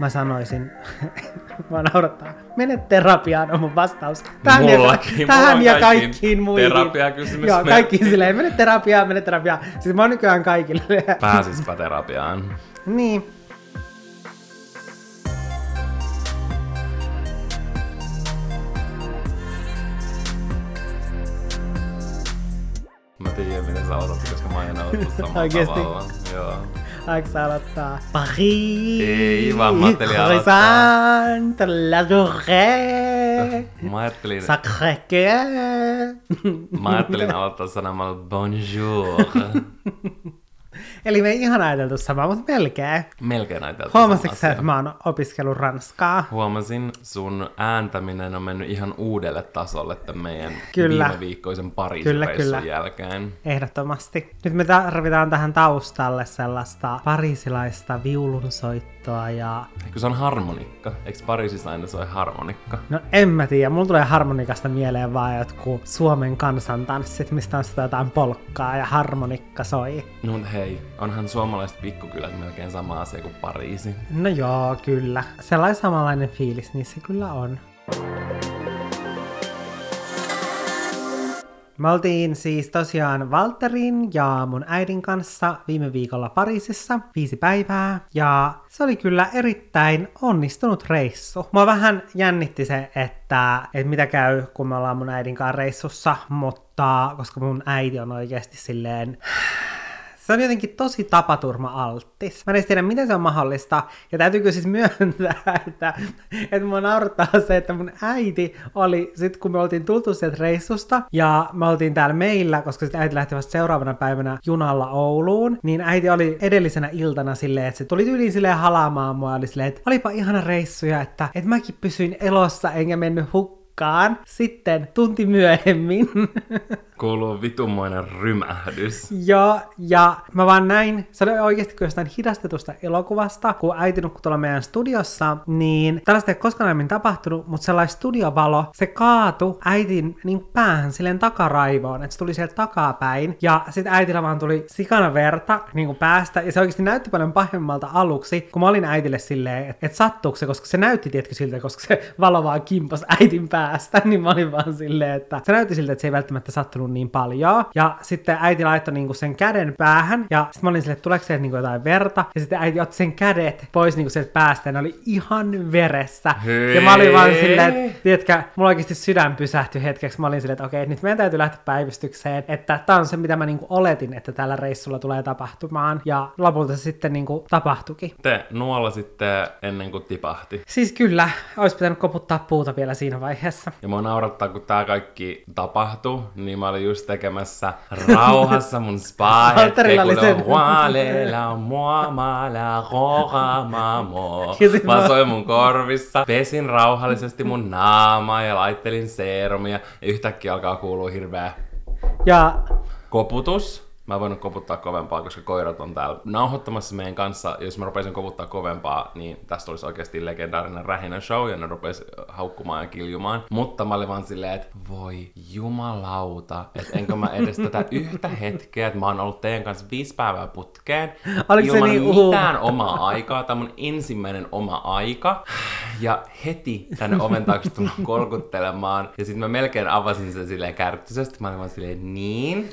mä sanoisin, mä naurattaa, mene terapiaan on mun vastaus. Tähän, Mullakin, ja, tähän mulla ja kaikkiin kaikkiin muihin. terapiakysymys. Joo, Me- kaikkiin silleen, mene terapiaan, mene terapiaan. Siis mä oon nykyään kaikille. Pääsispä terapiaan. niin. Mä tiedän, miten sä otat, koska mä en aloittaa samalla Oikeesti? tavalla. Joo. Aiko sä aloittaa? Paris! Ei, vaan mä ajattelin Croissant, la journée, Mä ajattelin, sacré cœur. mä ajattelin aloittaa sanomalla bonjour. Eli me ei ihan ajateltu samaa, mutta melkein. Melkein ajateltu Huomasitko sä, että mä oon opiskellut ranskaa? Huomasin, sun ääntäminen on mennyt ihan uudelle tasolle tämän meidän Kyllä. viime viikkoisen Kyllä, Pariisin kyllä. jälkeen. Ehdottomasti. Nyt me tarvitaan tähän taustalle sellaista parisilaista viulunsoittoa ja... Eikö se on harmonikka? Eikö Pariisissa aina soi harmonikka? No en mä tiedä, mulla tulee harmonikasta mieleen vaan jotkut Suomen kansantanssit, mistä on sitä jotain polkkaa ja harmonikka soi. No mutta hei, onhan suomalaiset pikkukylät melkein sama asia kuin Pariisi. No joo, kyllä. Sellainen samanlainen fiilis niissä kyllä on. Me oltiin siis tosiaan Valterin ja mun äidin kanssa viime viikolla Pariisissa viisi päivää ja se oli kyllä erittäin onnistunut reissu. Mua vähän jännitti se, että, että mitä käy, kun me ollaan mun äidin kanssa reissussa, mutta koska mun äiti on oikeasti silleen se on jotenkin tosi tapaturma-alttis. Mä en tiedä, miten se on mahdollista. Ja täytyykö siis myöntää, että, että mua naurattaa se, että mun äiti oli, sit kun me oltiin tultu sieltä reissusta, ja me oltiin täällä meillä, koska sitten äiti lähti vasta seuraavana päivänä junalla Ouluun, niin äiti oli edellisenä iltana silleen, että se tuli tyyliin silleen halaamaan mua, oli silleen, että olipa ihana reissuja, että, että mäkin pysyin elossa, enkä mennyt hukkaan. Sitten tunti myöhemmin Kuuluu vitummoinen rymähdys. Joo, ja mä vaan näin, se oli oikeasti kuin jostain hidastetusta elokuvasta, kun äiti nukkui tuolla meidän studiossa, niin tällaista ei koskaan aiemmin tapahtunut, mutta sellainen studiovalo, se kaatu äitin niin päähän silleen takaraivoon, että se tuli sieltä takapäin, ja sitten äitillä vaan tuli sikana verta niin kuin päästä, ja se oikeasti näytti paljon pahemmalta aluksi, kun mä olin äitille silleen, että et sattuuko se, koska se näytti, tiedätkö, siltä, koska se valo vaan kimpas äitin päästä, niin mä olin vaan silleen, että se näytti siltä, että se ei välttämättä sattunut niin paljon. Ja sitten äiti laittoi niinku sen käden päähän, ja sitten mä olin silleen, että tuleeko sieltä niinku jotain verta, ja sitten äiti otti sen kädet pois niinku sieltä päästä, ja ne oli ihan veressä. Ja mä olin vaan silleen, että tiedätkö, mulla oikeasti sydän pysähtyi hetkeksi, mä olin silleen, että okei, nyt meidän täytyy lähteä päivystykseen, että tää on se, mitä mä niinku oletin, että tällä reissulla tulee tapahtumaan, ja lopulta se sitten niinku tapahtuikin. Te nuolasitte ennen kuin tipahti. Siis kyllä, olisi pitänyt koputtaa puuta vielä siinä vaiheessa. Ja mua naurattaa, kun tää kaikki tapahtui, niin mä olin just tekemässä rauhassa mun spa Valtterilla oli sen- mä- soin mun korvissa, pesin rauhallisesti mun naamaa ja laittelin seerumia. Ja yhtäkkiä alkaa kuulua hirveä Ja koputus. Mä en voinut koputtaa kovempaa, koska koirat on täällä nauhoittamassa meidän kanssa. Jos mä rupeisin koputtaa kovempaa, niin tästä olisi oikeasti legendaarinen rähinä show ja ne rupes haukkumaan ja kiljumaan. Mutta mä olin vaan silleen, että voi jumalauta, että enkö mä edes tätä yhtä hetkeä, että mä oon ollut teidän kanssa viisi päivää putkeen. Oliko se ilman niin uhu? mitään omaa aikaa. Tämä on ensimmäinen oma aika. Ja heti tänne oven taakse tullut kolkuttelemaan. Ja sitten mä melkein avasin sen silleen kärttisesti. Mä olin vaan silleen niin.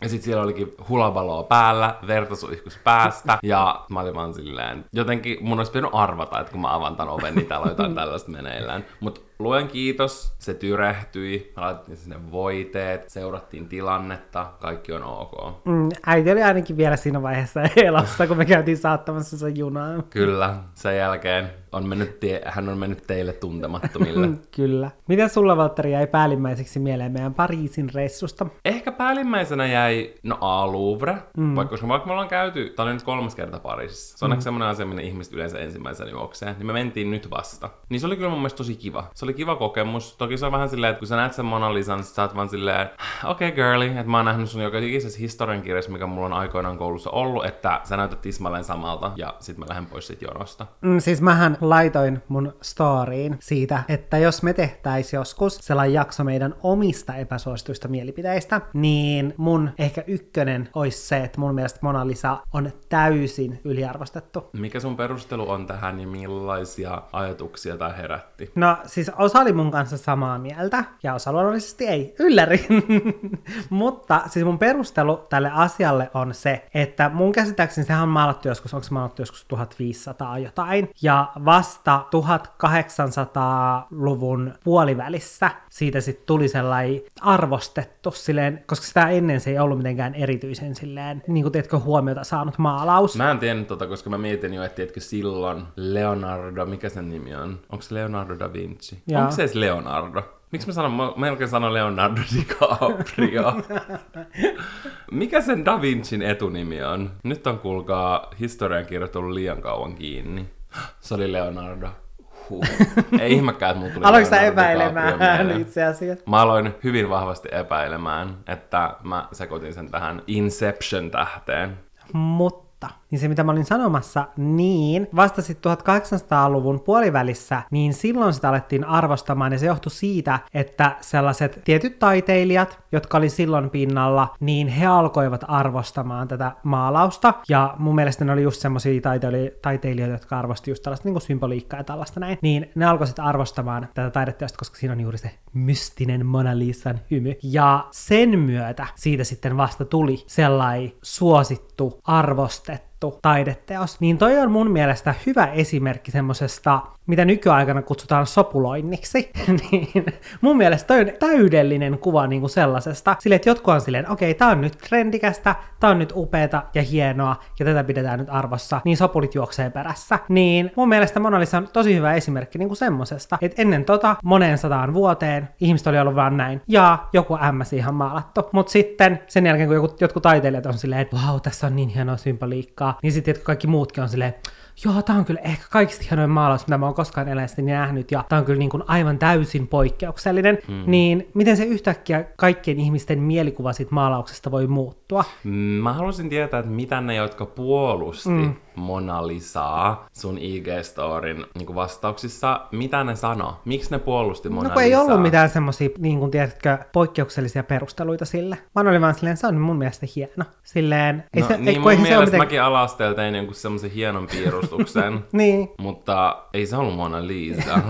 Ja sitten siellä olikin hulavaloa päällä, verta suihkus päästä. Ja mä olin vaan silleen, jotenkin mun olisi pitänyt arvata, että kun mä avaan tämän oven, niin täällä on jotain tällaista meneillään. Mutta luen kiitos, se tyrehtyi, laitettiin sinne voiteet, seurattiin tilannetta, kaikki on ok. mm, äiti oli ainakin vielä siinä vaiheessa elossa, kun me käytiin saattamassa sen junaan. Kyllä, sen jälkeen on mennyt tie- hän on mennyt teille tuntemattomille. Kyllä. Mitä sulla, Valtteri, jäi päällimmäiseksi mieleen meidän Pariisin reissusta? Ehkä päällimmäisenä jäi, no A, Louvre, mm. vaikka, koska vaikka me ollaan käyty, tää oli nyt kolmas kerta Pariisissa, se on mm. semmoinen asia, minne ihmiset yleensä ensimmäisenä juoksee, niin me mentiin nyt vasta. Niin se oli kyllä mun mielestä tosi kiva. Se oli kiva kokemus. Toki se on vähän silleen, että kun sä näet sen Mona Lisan, sä oot vaan silleen, okei okay, girly, että mä oon nähnyt sun joka ikisessä historiankirjassa, mikä mulla on aikoinaan koulussa ollut, että sä näytät tismalleen samalta ja sit mä lähden pois sit jonosta. Mm, siis mähän laitoin mun storyin siitä, että jos me tehtäis joskus sellainen jakso meidän omista epäsuosituista mielipiteistä, niin mun ehkä ykkönen olisi se, että mun mielestä Mona Lisa on täysin yliarvostettu. Mikä sun perustelu on tähän ja millaisia ajatuksia tämä herätti? No siis osa oli mun kanssa samaa mieltä ja osa luonnollisesti ei. Ylläri. Mutta siis mun perustelu tälle asialle on se, että mun käsittääkseni sehän on maalattu joskus, onko se maalattu joskus 1500 jotain. Ja vasta 1800-luvun puolivälissä siitä sitten tuli sellainen arvostettu silleen, koska sitä ennen se ei ollut mitenkään erityisen silleen, niin kuin teetkö huomiota saanut maalaus. Mä en tiennyt tota, koska mä mietin jo, että tiedätkö silloin Leonardo, mikä sen nimi on? Onko se Leonardo da Vinci? Joo. Onko se edes Leonardo? Miksi mä sanon, mä melkein sanon Leonardo DiCaprio. Mikä sen Da Vincin etunimi on? Nyt on kuulkaa historiankirjat tullut liian kauan kiinni. Se oli Leonardo. Huh. Ei ihmekään, että mulla tuli Aloinko sä epäilemään itse asiassa? Mä aloin hyvin vahvasti epäilemään, että mä sekoitin sen tähän Inception-tähteen. Mutta, niin se mitä mä olin sanomassa, niin vasta sitten 1800-luvun puolivälissä, niin silloin sitä alettiin arvostamaan, ja se johtui siitä, että sellaiset tietyt taiteilijat, jotka oli silloin pinnalla, niin he alkoivat arvostamaan tätä maalausta, ja mun mielestä ne oli just semmoisia taiteili- taiteilijoita, jotka arvosti just tällaista niin symboliikkaa ja tällaista näin, niin ne alkoi sitten arvostamaan tätä taideteosta, koska siinä on juuri se mystinen Mona Lisan hymy, ja sen myötä siitä sitten vasta tuli sellainen suosittu, arvostettu, taideteos, niin toi on mun mielestä hyvä esimerkki semmosesta, mitä nykyaikana kutsutaan sopuloinniksi, niin mun mielestä toi on täydellinen kuva niinku sellaisesta, sille että jotkut on silleen, okei, okay, tää on nyt trendikästä, tää on nyt upeeta ja hienoa, ja tätä pidetään nyt arvossa, niin sopulit juoksee perässä. Niin mun mielestä Mona Lisa on tosi hyvä esimerkki niinku semmosesta, että ennen tota moneen sataan vuoteen ihmiset oli ollut vaan näin, ja joku ämmäs ihan maalattu. Mutta sitten sen jälkeen, kun joku, jotkut taiteilijat on silleen, että vau, tässä on niin hienoa symboliikkaa, niin sitten jotkut joo, tää on kyllä ehkä kaikista hienoin maalaus, mitä mä oon koskaan elämässäni nähnyt, ja tää on kyllä niin kuin aivan täysin poikkeuksellinen, mm. niin miten se yhtäkkiä kaikkien ihmisten mielikuva siitä maalauksesta voi muuttua? Mä haluaisin tietää, että mitä ne, jotka puolusti mm. Mona Lisaa sun IG-storin niin vastauksissa, mitä ne sano? Miksi ne puolusti Mona No kun ei Lisaa? ollut mitään semmosia, niin kuin tiedätkö, poikkeuksellisia perusteluita sille. Vaan oli vaan silleen, se on mun mielestä hieno. Silleen, ei no, se, niin ei, mun se mielestä miten... mäkin alasteella tein jonkun semmoisen hienon piirustuksen. Niin, Mutta ei se ollut Mona Lisa.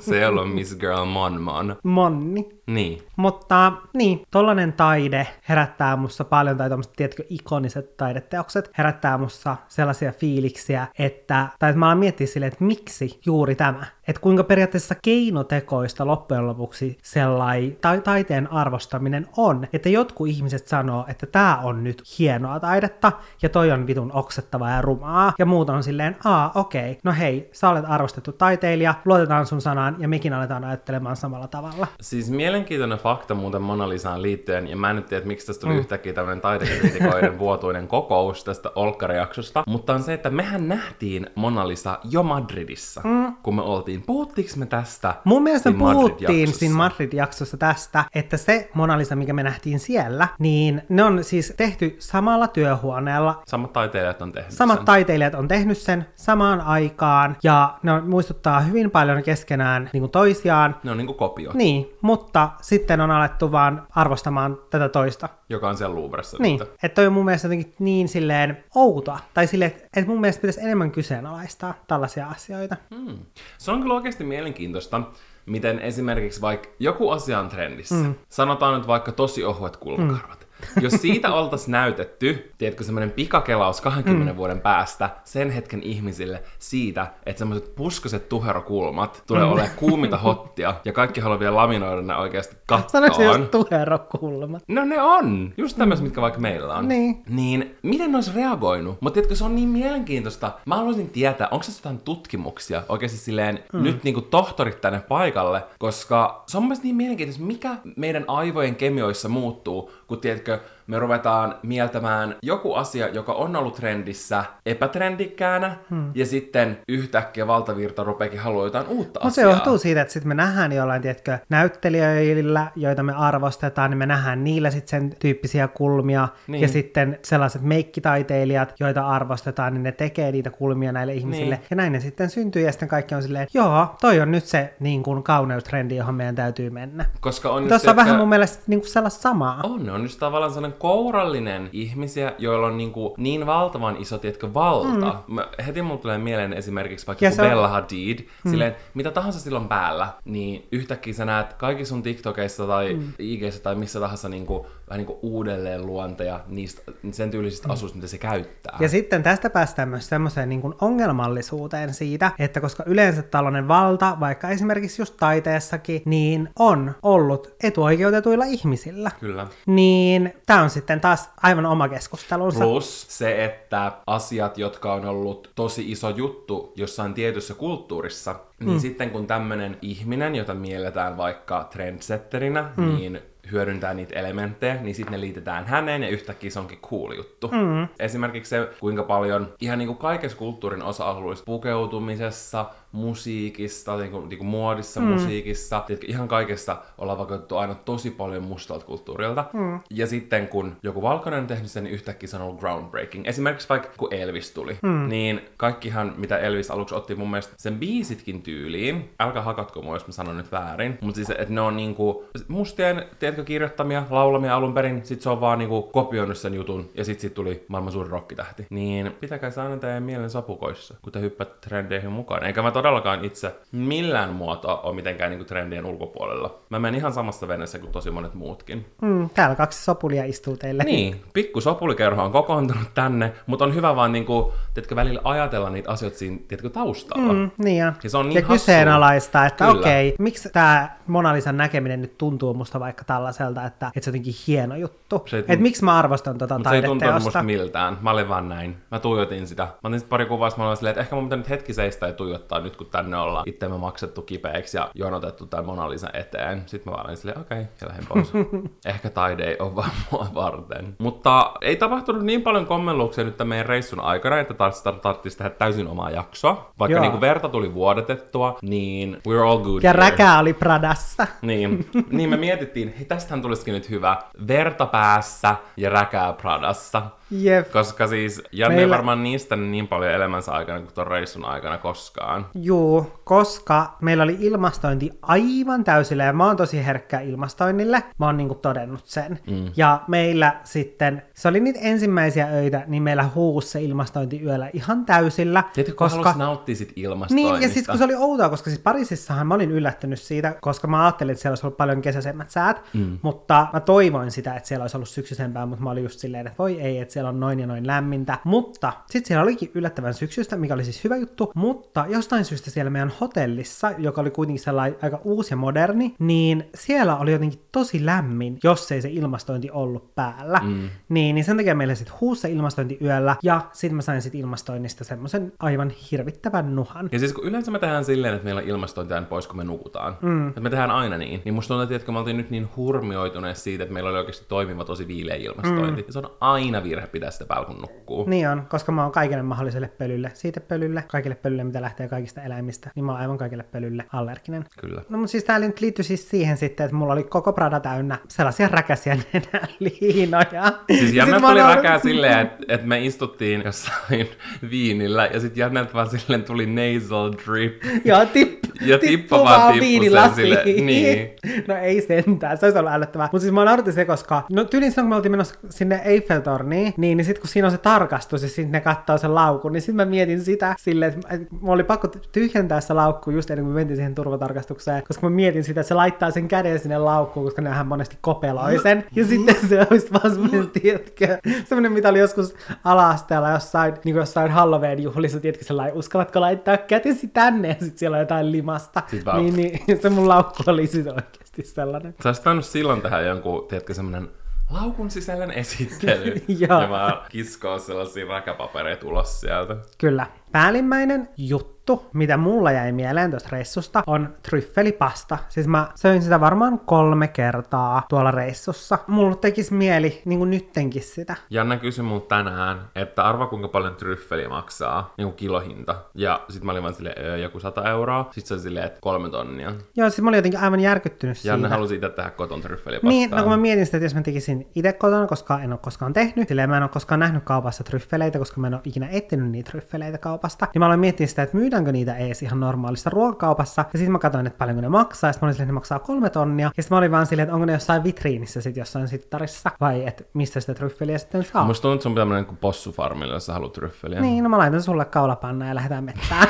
se ei ollut Miss Girl Mon Mon. monni. Niin. Mutta niin, tollanen taide herättää musta paljon, tai tommoset, tiedätkö, ikoniset taideteokset herättää musta sellaisia fiiliksiä, että, tai että mä alan miettiä silleen, että miksi juuri tämä. Että kuinka periaatteessa keinotekoista loppujen lopuksi sellai ta- taiteen arvostaminen on, että jotkut ihmiset sanoo, että tämä on nyt hienoa taidetta, ja toi on vitun oksettavaa ja rumaa, ja muut on silleen, aa, okei, okay, no hei, sä olet arvostettu taiteilija, luotetaan sun sanaan, ja mekin aletaan ajattelemaan samalla tavalla. Siis mielenkiintoinen fakta muuten Mona Lisaan liittyen, ja mä en nyt tiedä, että miksi tästä tuli mm. yhtäkkiä tämmöinen taidekritikoiden vuotuinen kokous tästä Olkkarijaksosta, mutta on se, että mehän nähtiin Mona Lisa jo Madridissa, mm. kun me oltiin. Puhuttiinko me tästä? Mun mielestä siinä puhuttiin siinä Madrid-jaksossa tästä, että se Mona Lisa, mikä me nähtiin siellä, niin ne on siis tehty samalla työhuoneella. Samat taiteilijat on tehnyt Samat sen. taiteilijat on tehnyt sen samaan aikaan, ja ne on, muistuttaa hyvin paljon keskenään niin kuin toisiaan. Ne on niinku kopio, Niin, mutta sitten on alettu vaan arvostamaan tätä toista. joka on siellä Louvressa Niin, nyt. että toi on mun mielestä jotenkin niin silleen outoa, tai silleen, että mun mielestä pitäisi enemmän kyseenalaistaa tällaisia asioita. Hmm. Se on kyllä oikeasti mielenkiintoista, miten esimerkiksi vaikka joku asia on trendissä. Mm. Sanotaan nyt vaikka tosi ohuet kulmakarvat. Mm. Jos siitä oltaisiin näytetty, tiedätkö, semmoinen pikakelaus 20 mm. vuoden päästä sen hetken ihmisille siitä, että semmoiset puskoset tuherokulmat tulee mm. olemaan kuuminta hottia ja kaikki haluaa vielä laminoida ne oikeasti kattoon. just tuherokulma. No ne on! Just tämmöiset, mitkä vaikka meillä on. Niin. Niin, miten ne olisi reagoinut? Mutta tiedätkö, se on niin mielenkiintoista. Mä haluaisin tietää, onko se jotain tutkimuksia oikeasti silleen mm. nyt niinku tohtorit tänne paikalle, koska se on mun mielestä niin mielenkiintoista, mikä meidän aivojen kemioissa muuttuu, kun tiedätkö, zeggen me ruvetaan mieltämään joku asia, joka on ollut trendissä epätrendikkäänä, hmm. ja sitten yhtäkkiä valtavirta rupeakin haluaa jotain uutta se asiaa. johtuu siitä, että sitten me nähdään jollain, tiedätkö, näyttelijöillä, joita me arvostetaan, niin me nähdään niillä sitten sen tyyppisiä kulmia, Niin. ja sitten sellaiset meikkitaiteilijat, joita arvostetaan, niin ne tekee niitä kulmia näille ihmisille, Niin. ja näin ne sitten syntyy, ja sitten kaikki on silleen, joo, toi on nyt se niin kuin kauneustrendi, johon meidän täytyy mennä. Koska on Tuossa on vähän mun mielestä niin kuin sellaista samaa. On, ne on just tavallaan sellainen kourallinen ihmisiä, joilla on niinku niin valtavan iso, tiedätkö, valta. Mm. Mä, heti mulle tulee mieleen esimerkiksi vaikka on- Bella Hadid, mm. silleen, mitä tahansa silloin päällä, niin yhtäkkiä sä näet kaikki sun TikTokeissa tai mm. IGssä tai missä tahansa niinku, vähän niinku uudelleen luonteja niistä, sen tyylisistä mm. asuista, mitä se käyttää. Ja sitten tästä päästään myös semmoiseen niin kuin ongelmallisuuteen siitä, että koska yleensä tällainen valta, vaikka esimerkiksi just taiteessakin, niin on ollut etuoikeutetuilla ihmisillä. Kyllä. Niin tämä on sitten taas aivan oma keskustelunsa. Plus se, että asiat, jotka on ollut tosi iso juttu jossain tietyssä kulttuurissa, niin Mm. sitten kun tämmöinen ihminen, jota mielletään vaikka trendsetterinä, mm. niin hyödyntää niitä elementtejä, niin sitten ne liitetään häneen ja yhtäkkiä se onkin cool juttu. Mm. Esimerkiksi se, kuinka paljon ihan niin kuin kaikessa kulttuurin osa-alueissa, pukeutumisessa, musiikissa, niin kuin, niin kuin muodissa, mm. musiikissa, tiedätkö, ihan kaikessa ollaan vakuutettu aina tosi paljon mustalta kulttuurilta. Mm. Ja sitten kun joku valkoinen on tehnyt sen, niin yhtäkkiä se on ollut groundbreaking. Esimerkiksi vaikka kun Elvis tuli, mm. niin kaikkihan, mitä Elvis aluksi otti mun mielestä sen biisitkin tyyliin, älkää hakatko mua, jos mä sanon nyt väärin, mutta siis, että ne on niinku mustien, tiedätkö, kirjoittamia, laulamia alun perin, sit se on vaan niinku kopioinut sen jutun, ja sit sit tuli maailman suurin rokkitähti. Niin pitäkää se aina teidän mielen sapukoissa, kun te hyppät trendeihin mukaan. Eikä mä todellakaan itse millään muotoa ole mitenkään niinku trendien ulkopuolella. Mä menen ihan samassa veneessä kuin tosi monet muutkin. Mm, täällä kaksi sopulia istuu teille. Niin, pikku sopulikerho on kokoontunut tänne, mutta on hyvä vaan niinku, tiedätkö, välillä ajatella niitä asioita siinä, tiedätkö, taustalla. Mm, niin ja, Ja se on niin ja hassua. kyseenalaista, että Kyllä. okei, miksi tämä Mona Lisan näkeminen nyt tuntuu musta vaikka tällaiselta, että, että se on jotenkin hieno juttu. Se ei Että tunt- miksi mä arvostan tota Mutta se ei tuntunut musta miltään. Mä olin vaan näin. Mä tuijotin sitä. Mä otin sit pari kuvaa, mä olin silleen, että ehkä mun pitää nyt hetki seistä ja tuijottaa nyt, kun tänne ollaan itseämme maksettu kipeäksi ja jonotettu tämän Mona Lisan eteen. Sitten mä vaan olin silleen, okei, okay, ja lähdin pois. ehkä taide ei ole vaan mua varten. Mutta ei tapahtunut niin paljon kommelluksia nyt tämän meidän reissun aikana, että tarvitsisi tehdä täysin omaa jaksoa. Vaikka Joo. niinku verta tuli vuodetettua, niin we're all good Ja here. räkää oli Pradassa. Niin, niin me mietittiin, hei tästähän tulisikin nyt hyvä. Verta päässä ja räkää Pradassa. Jep. Koska siis Janne Meillä- ei varmaan niistä niin paljon elämänsä aikana kuin ton reissun aikana koskaan. Juu, koska meillä oli ilmastointi aivan täysillä ja mä oon tosi herkkä ilmastoinnille. Mä oon niinku todennut sen. Mm. Ja meillä sitten, se oli niitä ensimmäisiä öitä, niin meillä huusi se ilmastointi yöllä ihan täysillä. Tiedätkö, kun koska... nauttia sit ilmastoinnista. Niin, ja sitten kun se oli outoa, koska siis Pariisissahan mä olin yllättynyt siitä, koska mä ajattelin, että siellä olisi ollut paljon kesäisemmät säät, mm. mutta mä toivoin sitä, että siellä olisi ollut syksyisempää, mutta mä olin just silleen, että voi ei, että siellä on noin ja noin lämmintä. Mutta sitten siellä olikin yllättävän syksyistä, mikä oli siis hyvä juttu, mutta jostain syystä siellä meidän hotellissa, joka oli kuitenkin sellainen aika uusi ja moderni, niin siellä oli jotenkin tosi lämmin, jos ei se ilmastointi ollut päällä. Mm. Niin, niin sen takia meillä sitten huusi se ilmastointi yöllä, ja sitten mä sain sitten ilmastoinnista semmoisen aivan hirvittävän nuhan. Ja siis kun yleensä me tehdään silleen, että meillä on ilmastointi aina pois, kun me nukutaan. Mm. Että me tehdään aina niin. Niin musta tuntuu, että me oltiin nyt niin hurmioituneet siitä, että meillä oli oikeasti toimiva tosi viileä ilmastointi. Mm. Ja se on aina virhe pitää sitä päällä, kun nukkuu. Niin on, koska mä oon kaikille mahdolliselle pölylle, siitepölylle, kaikille pölylle, mitä lähtee kaikista eläimistä, niin mä oon aivan kaikille pölylle allerginen. Kyllä. No mutta siis tää nyt liittyi siis siihen sitten, että mulla oli koko Prada täynnä sellaisia räkäisiä nenäliinoja. Siis Ja Janne tuli oon- räkää silleen, että et me istuttiin jossain viinillä, ja sitten Jannelta vaan silleen tuli nasal drip. Joo, tipp, Ja tippa vaan viinilasiin. niin. No ei sentään, se olisi ollut älyttävää. Mutta siis mä nautin se, koska no tyyliin silloin, kun me oltiin menossa sinne Eiffeltorniin, niin, niin sitten kun siinä on se tarkastus ja sitten ne katsoo sen laukun, niin sitten mä mietin sitä silleen, että mulla oli pakko tyhjentää se laukku just ennen kuin me mentiin siihen turvatarkastukseen, koska mä mietin sitä, että se laittaa sen käden sinne laukkuun, koska nehän monesti kopeloi sen. Ja sitten se olisi vaan semmoinen, tiedätkö, semmoinen, mitä oli joskus ala-asteella jossain, niin kuin jossain Halloween-juhlissa, tiedätkö, sellainen, uskallatko laittaa kätesi tänne, ja sitten siellä on jotain limasta. Niin, niin, se mun laukku oli siis oikeasti sellainen. Sä olisit silloin tehdä jonkun, tiedätkö, semmonen laukun sisällön esittely. Ja vaan kiskoa sellaisia räkäpapereita ulos sieltä. Kyllä. Päällimmäinen juttu, mitä mulla jäi mieleen tuosta reissusta, on tryffelipasta. Siis mä söin sitä varmaan kolme kertaa tuolla reissussa. Mulla tekisi mieli niin kuin nyttenkin sitä. Janna kysyi multa tänään, että arva kuinka paljon tryffeli maksaa, niin kuin kilohinta. Ja sit mä olin vaan silleen, "Öö, joku 100 euroa. Sit se oli silleen, että kolme tonnia. Joo, siis mä olin jotenkin aivan järkyttynyt siitä. Janne halusi itse tehdä koton tryffelipastaa. Niin, no kun mä mietin sitä, että jos mä tekisin itse kotona, koska en ole koskaan tehnyt, silleen mä en ole koskaan nähnyt kaupassa tryffeleitä, koska mä en ole ikinä etsinyt niitä tryffeleitä kaupasta, niin mä aloin miettiä sitä, että myydäänkö niitä ees ihan normaalissa ruokakaupassa, ja sitten mä katsoin, että paljonko ne maksaa, ja sitten mä olin silleen, että ne maksaa kolme tonnia, ja sitten mä olin vaan silleen, että onko ne jossain vitriinissä sitten jossain sittarissa, vai että mistä sitä tryffeliä sitten saa. Musta tuntuu, että sun pitää mennä niin possufarmille, jos sä haluat tryffeliä. Niin, no mä laitan sulle kaulapanna ja lähdetään mettään.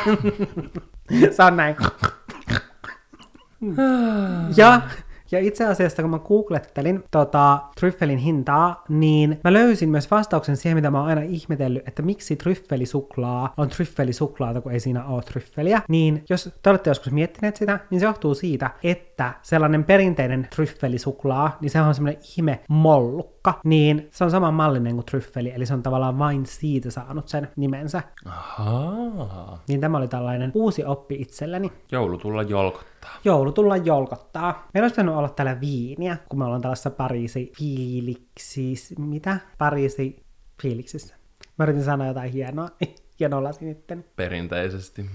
Se on näin. ja, ja itse asiassa, kun mä googlettelin tota, tryffelin hintaa, niin mä löysin myös vastauksen siihen, mitä mä oon aina ihmetellyt, että miksi tryffelisuklaa on tryffelisuklaata, kun ei siinä ole tryffeliä. Niin jos te olette joskus miettineet sitä, niin se johtuu siitä, että sellainen perinteinen tryffelisuklaa, niin se on semmoinen ihme mollukka, niin se on saman mallinen kuin tryffeli, eli se on tavallaan vain siitä saanut sen nimensä. Ahaa. Niin tämä oli tällainen uusi oppi itselleni. Joulu tulla jolkottaa. Joulu tulla jolkottaa. Meillä olisi pitänyt olla täällä viiniä, kun me ollaan tällaisessa Pariisi fiiliksissä. Mitä? Pariisi fiiliksissä. Mä yritin sanoa jotain hienoa. Hienolla sitten. Perinteisesti.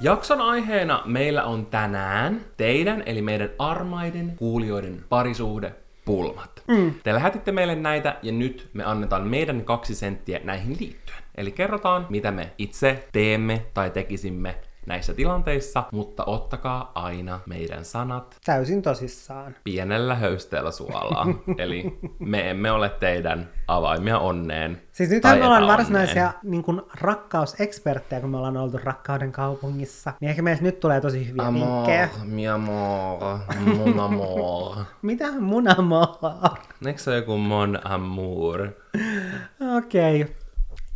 Jakson aiheena meillä on tänään teidän, eli meidän armaiden kuulijoiden parisuhde pulmat. Mm. Te lähetitte meille näitä ja nyt me annetaan meidän kaksi senttiä näihin liittyen. Eli kerrotaan, mitä me itse teemme tai tekisimme näissä tilanteissa, mutta ottakaa aina meidän sanat Täysin tosissaan. pienellä höysteellä suolaa. Eli me emme ole teidän avaimia onneen. Siis tai me ollaan varsinaisia niin kuin rakkauseksperttejä, kun me ollaan oltu rakkauden kaupungissa. Niin ehkä meillä nyt tulee tosi hyviä Amor, vinkkejä. mi amor, mon amor. Mitä mun amor? Eikö se ole joku mon amour? Okei. Okay.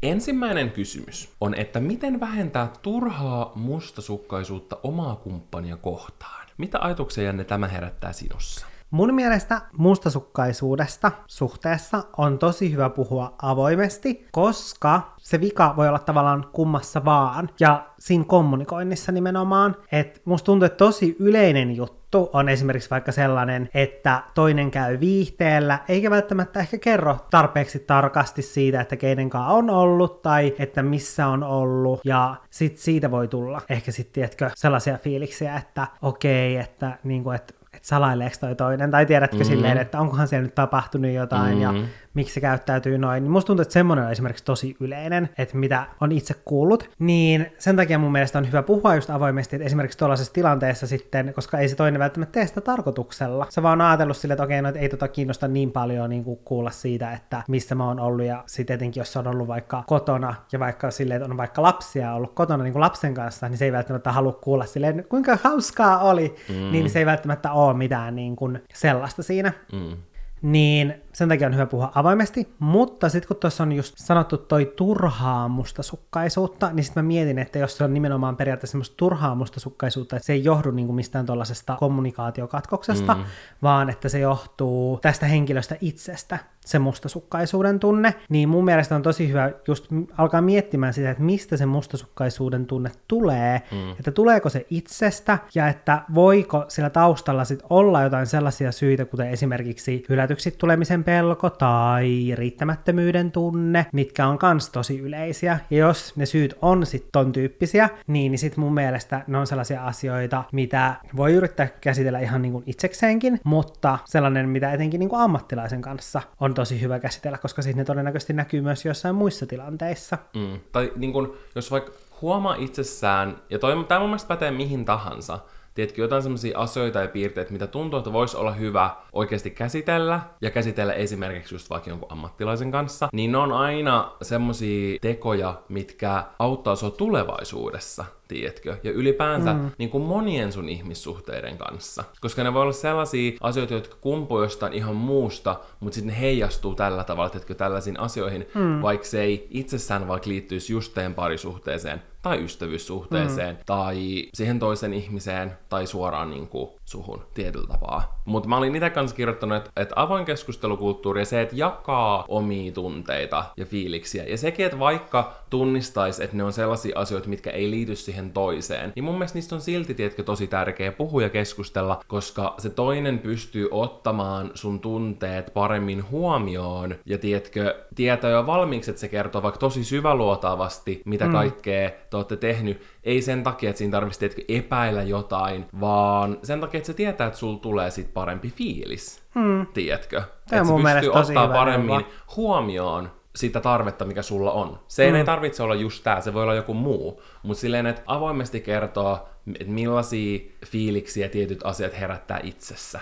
Ensimmäinen kysymys on, että miten vähentää turhaa mustasukkaisuutta omaa kumppania kohtaan? Mitä ajatuksia, Janne, tämä herättää sinussa? Mun mielestä mustasukkaisuudesta suhteessa on tosi hyvä puhua avoimesti, koska se vika voi olla tavallaan kummassa vaan. Ja siinä kommunikoinnissa nimenomaan, että musta tuntuu, että tosi yleinen juttu on esimerkiksi vaikka sellainen, että toinen käy viihteellä, eikä välttämättä ehkä kerro tarpeeksi tarkasti siitä, että keinenkaan on ollut tai että missä on ollut. Ja sit siitä voi tulla ehkä sitten, tiedätkö, sellaisia fiiliksiä, että okei, että niinku, että että salaileeko toi toinen, tai tiedätkö mm-hmm. silleen, että onkohan siellä nyt tapahtunut jotain, mm-hmm. ja miksi se käyttäytyy noin. Niin musta tuntuu, että semmoinen on esimerkiksi tosi yleinen, että mitä on itse kuullut. Niin sen takia mun mielestä on hyvä puhua just avoimesti, että esimerkiksi tuollaisessa tilanteessa sitten, koska ei se toinen välttämättä tee sitä tarkoituksella. Se vaan on ajatellut silleen, että okei, no että ei tota kiinnosta niin paljon niin kuin kuulla siitä, että missä mä oon ollut, ja sitten etenkin jos se on ollut vaikka kotona, ja vaikka silleen, että on vaikka lapsia ollut kotona niin kuin lapsen kanssa, niin se ei välttämättä halua kuulla silleen, kuinka hauskaa oli, mm. niin se ei välttämättä ole mitään niin kuin sellaista siinä. Mm. Niin sen takia on hyvä puhua avoimesti, mutta sitten kun tuossa on just sanottu toi turhaa mustasukkaisuutta, niin sitten mä mietin, että jos se on nimenomaan periaatteessa semmoista turhaa mustasukkaisuutta, että se ei johdu niinku mistään tuollaisesta kommunikaatiokatkoksesta, mm. vaan että se johtuu tästä henkilöstä itsestä, se mustasukkaisuuden tunne, niin mun mielestä on tosi hyvä just alkaa miettimään sitä, että mistä se mustasukkaisuuden tunne tulee, mm. että tuleeko se itsestä ja että voiko sillä taustalla sit olla jotain sellaisia syitä, kuten esimerkiksi hylätyksi tulemisen pelko tai riittämättömyyden tunne, mitkä on kans tosi yleisiä. Ja jos ne syyt on sit ton tyyppisiä, niin, niin sit mun mielestä ne on sellaisia asioita, mitä voi yrittää käsitellä ihan niin kuin itsekseenkin, mutta sellainen, mitä etenkin niin kuin ammattilaisen kanssa on tosi hyvä käsitellä, koska siis ne todennäköisesti näkyy myös jossain muissa tilanteissa. Mm. Tai niin kun, jos vaikka huomaa itsessään, ja tämä mun mielestä pätee mihin tahansa, tiedätkö, jotain sellaisia asioita ja piirteitä, mitä tuntuu, että voisi olla hyvä oikeasti käsitellä, ja käsitellä esimerkiksi just vaikka jonkun ammattilaisen kanssa, niin ne on aina semmoisia tekoja, mitkä auttaa sua tulevaisuudessa. Tiedätkö? Ja ylipäänsä mm. niin kuin monien sun ihmissuhteiden kanssa. Koska ne voi olla sellaisia asioita, jotka kumpuaa jostain ihan muusta, mutta sitten ne heijastuu tällä tavalla, tiedätkö, tällaisiin asioihin, mm. vaikka se ei itsessään vaikka liittyisi just teidän parisuhteeseen, tai ystävyyssuhteeseen, mm. tai siihen toisen ihmiseen, tai suoraan niin kuin suhun tietyllä tapaa. Mutta mä olin itse kanssa kirjoittanut, että, että avoin keskustelukulttuuri ja se, että jakaa omia tunteita ja fiiliksiä, ja sekin, että vaikka tunnistaisi, että ne on sellaisia asioita, mitkä ei liity siihen toiseen, niin mun mielestä niistä on silti, tiedätkö, tosi tärkeä puhua ja keskustella, koska se toinen pystyy ottamaan sun tunteet paremmin huomioon, ja tiedätkö, tietää jo valmiiksi, että se kertoo vaikka tosi syväluotaavasti, mitä mm. kaikkea te olette tehnyt, ei sen takia, että siinä tarvitsisi epäillä jotain, vaan sen takia, että se tietää, että sulla tulee sit parempi fiilis. Hmm. Tiedätkö? Että se pystyy ottaa paremmin neuva. huomioon sitä tarvetta, mikä sulla on. Se mm. ei tarvitse olla just tää, se voi olla joku muu. Mutta silleen, että avoimesti kertoo, että millaisia fiiliksiä tietyt asiat herättää itsessä.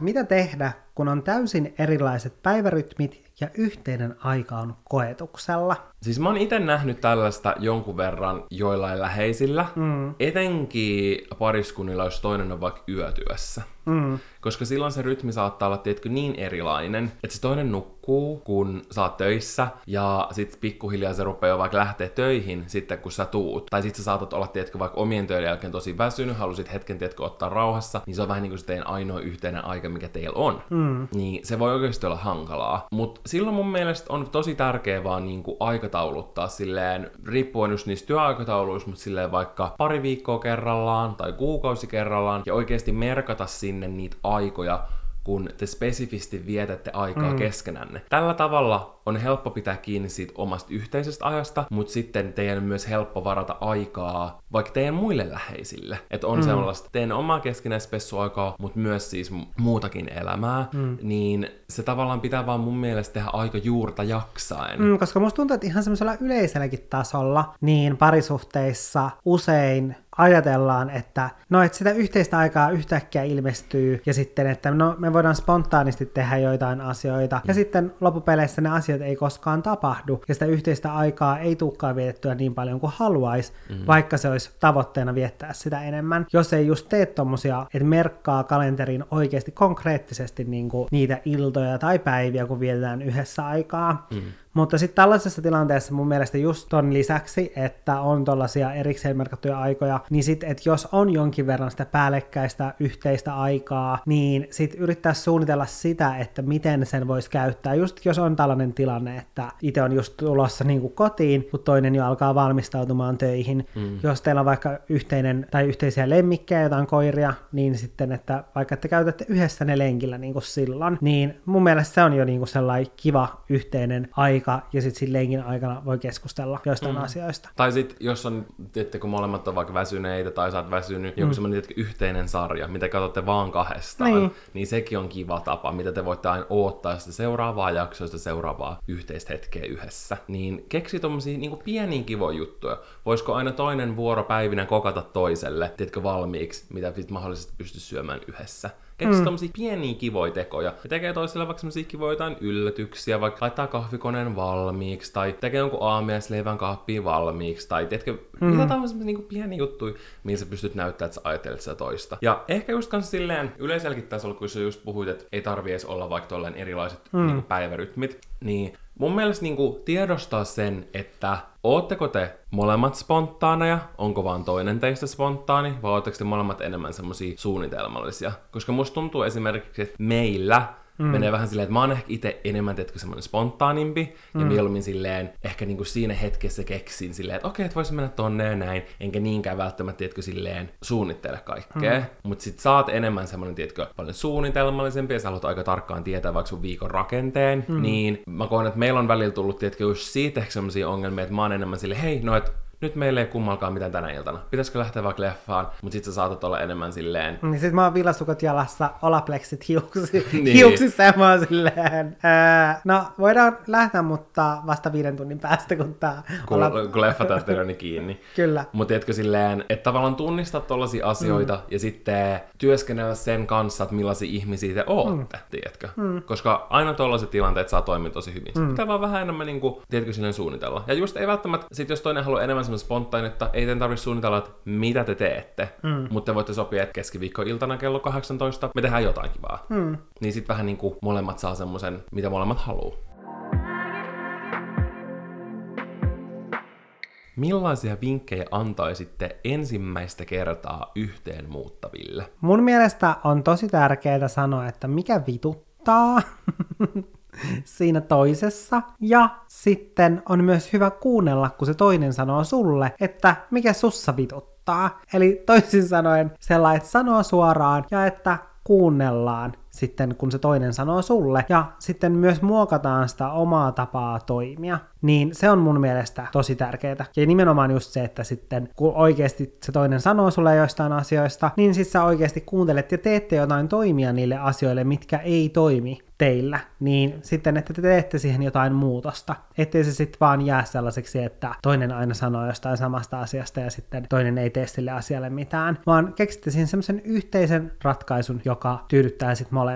Mitä tehdä, kun on täysin erilaiset päivärytmit ja yhteinen aika on koetuksella. Siis mä oon itse nähnyt tällaista jonkun verran joillain läheisillä, mm. etenkin pariskunnilla, jos toinen on vaikka yötyössä. Mm. Koska silloin se rytmi saattaa olla tietkö niin erilainen, että se toinen nukkuu, kun sä oot töissä, ja sit pikkuhiljaa se rupeaa vaikka lähteä töihin sitten, kun sä tuut. Tai sit sä saatat olla, tietkö vaikka omien töiden jälkeen tosi väsynyt, halusit hetken, tietkö ottaa rauhassa, niin se on vähän niin kuin se teidän ainoa yhteinen aika, mikä teillä on. Mm. Niin se voi oikeasti olla hankalaa. Mutta silloin mun mielestä on tosi tärkeää vaan niin kuin aikatauluttaa silleen, riippuen just niistä työaikatauluista, mutta silleen vaikka pari viikkoa kerrallaan tai kuukausi kerrallaan, ja oikeasti merkata sinne niitä aikoja, kun te spesifisti vietätte aikaa mm. keskenänne. Tällä tavalla on helppo pitää kiinni siitä omasta yhteisestä ajasta, mutta sitten teidän on myös helppo varata aikaa vaikka teidän muille läheisille. Että on mm. sellaista teidän omaa keskinäispessuaikaa, mutta myös siis muutakin elämää, mm. niin se tavallaan pitää vaan mun mielestä tehdä aika juurta jaksaen. Mm, koska musta tuntuu, että ihan semmoisella yleiselläkin tasolla, niin parisuhteissa usein ajatellaan, että no, että sitä yhteistä aikaa yhtäkkiä ilmestyy ja sitten, että no, me voidaan spontaanisti tehdä joitain asioita mm. ja sitten loppupeleissä ne asiat ei koskaan tapahdu ja sitä yhteistä aikaa ei tulekaan vietettyä niin paljon kuin haluaisi, mm. vaikka se olisi tavoitteena viettää sitä enemmän. Jos ei just tee tommosia, että merkkaa kalenteriin oikeasti konkreettisesti niin kuin niitä iltoja tai päiviä, kun vietetään yhdessä aikaa, mm. Mutta sitten tällaisessa tilanteessa mun mielestä just ton lisäksi, että on tuollaisia erikseen merkattuja aikoja, niin sitten, että jos on jonkin verran sitä päällekkäistä yhteistä aikaa, niin sitten yrittää suunnitella sitä, että miten sen voisi käyttää. Just jos on tällainen tilanne, että itse on just tulossa niin kuin kotiin, mutta toinen jo alkaa valmistautumaan töihin. Mm. Jos teillä on vaikka yhteinen tai yhteisiä lemmikkejä, jotain koiria, niin sitten, että vaikka te käytätte yhdessä ne lenkillä niin kuin silloin, niin mun mielestä se on jo niin kuin sellainen kiva yhteinen aika aika, ja sitten siinä lenkin aikana voi keskustella joistain mm. asioista. Tai sitten, jos on, tiedätte, kun molemmat on vaikka väsyneitä, tai sä oot väsynyt, mm. joku semmoinen yhteinen sarja, mitä katsotte vaan kahdestaan, niin. niin sekin on kiva tapa, mitä te voitte aina odottaa sitä seuraavaa jaksoa, sitä seuraavaa yhteistä hetkeä yhdessä. Niin keksi tommosia niin pieniä kivoja juttuja. Voisiko aina toinen vuoropäivinä kokata toiselle, tiedätkö, valmiiksi, mitä sitten mahdollisesti pystyisi syömään yhdessä. Keksi mm. tommosia pieniä kivoja tekoja. Ja tekee toiselle vaikka semmosia kivoja jotain yllätyksiä, vaikka laittaa kahvikoneen valmiiksi, tai tekee jonkun aamiaisleivän kaappiin valmiiksi, tai tiedätkö, mm. mitä tämmöisiä niinku pieniä juttuja, mihin sä pystyt näyttämään, että sä ajattelet sitä toista. Ja ehkä just kans silleen yleiselläkin tasolla, kun sä just puhuit, että ei tarvi edes olla vaikka tolleen erilaiset mm. niinku päivärytmit, niin mun mielestä niinku tiedostaa sen, että ootteko te molemmat spontaaneja, onko vaan toinen teistä spontaani, vai ootteko te molemmat enemmän semmosia suunnitelmallisia? Koska musta tuntuu esimerkiksi, että meillä Mm. Menee vähän silleen, että mä oon ehkä itse enemmän, teetkö semmoinen spontaanimpi, mm. ja mieluummin silleen, ehkä niinku siinä hetkessä keksin silleen, että okei, että voisi mennä tonne ja näin, enkä niinkään välttämättä, teetkö silleen, suunnittele kaikkea. Mm. Mutta sit sä oot enemmän semmoinen, tiedätkö, paljon suunnitelmallisempi, ja sä haluat aika tarkkaan tietää vaikka sun viikon rakenteen, mm. niin mä koen, että meillä on välillä tullut, tiedätkö, just siitä ehkä semmoisia ongelmia, että mä oon enemmän silleen, hei, no et nyt meillä ei kummalkaan mitään tänä iltana. Pitäisikö lähteä vaikka leffaan, mutta sit sä saatat olla enemmän silleen, Niin sit mä oon villasukot jalassa, olapleksit hiuksi, Niin. hiuksissa ja mä oon silleen, ää, no voidaan lähteä, mutta vasta viiden tunnin päästä, kun tää kun, ola... kun leffateatteri on niin kiinni. Kyllä. Mutta tiedätkö silleen, että tavallaan tunnistaa tollaisia asioita mm. ja sitten työskennellä sen kanssa, että millaisia ihmisiä te ootte, mm. tiedätkö? Mm. Koska aina tollaiset tilanteet saa toimia tosi hyvin. Mm. Pitää vaan vähän enemmän, niin kuin, tiedätkö, silleen suunnitella. Ja just ei välttämättä, sit jos toinen haluaa enemmän semmoista spontaanetta, ei teidän tarvitse suunnitella, että mitä te teette. Mm. Mutta te voitte sopia, että keskiviikkoiltana kello 18 me tehdään jotain kivaa. Mm. Niin sit vähän niin kuin molemmat saa semmoisen, mitä molemmat haluaa. Millaisia vinkkejä antaisitte ensimmäistä kertaa yhteen muuttaville? Mun mielestä on tosi tärkeää sanoa, että mikä vituttaa siinä toisessa. Ja sitten on myös hyvä kuunnella, kun se toinen sanoo sulle, että mikä sussa vituttaa. Eli toisin sanoen sellainen, että sanoo suoraan ja että kuunnellaan sitten, kun se toinen sanoo sulle, ja sitten myös muokataan sitä omaa tapaa toimia, niin se on mun mielestä tosi tärkeää. Ja nimenomaan just se, että sitten kun oikeasti se toinen sanoo sulle joistain asioista, niin sitten sä oikeasti kuuntelet ja teette jotain toimia niille asioille, mitkä ei toimi teillä, niin sitten, että te teette siihen jotain muutosta. Ettei se sitten vaan jää sellaiseksi, että toinen aina sanoo jostain samasta asiasta ja sitten toinen ei tee sille asialle mitään, vaan keksitte siihen semmoisen yhteisen ratkaisun, joka tyydyttää sitten molempia.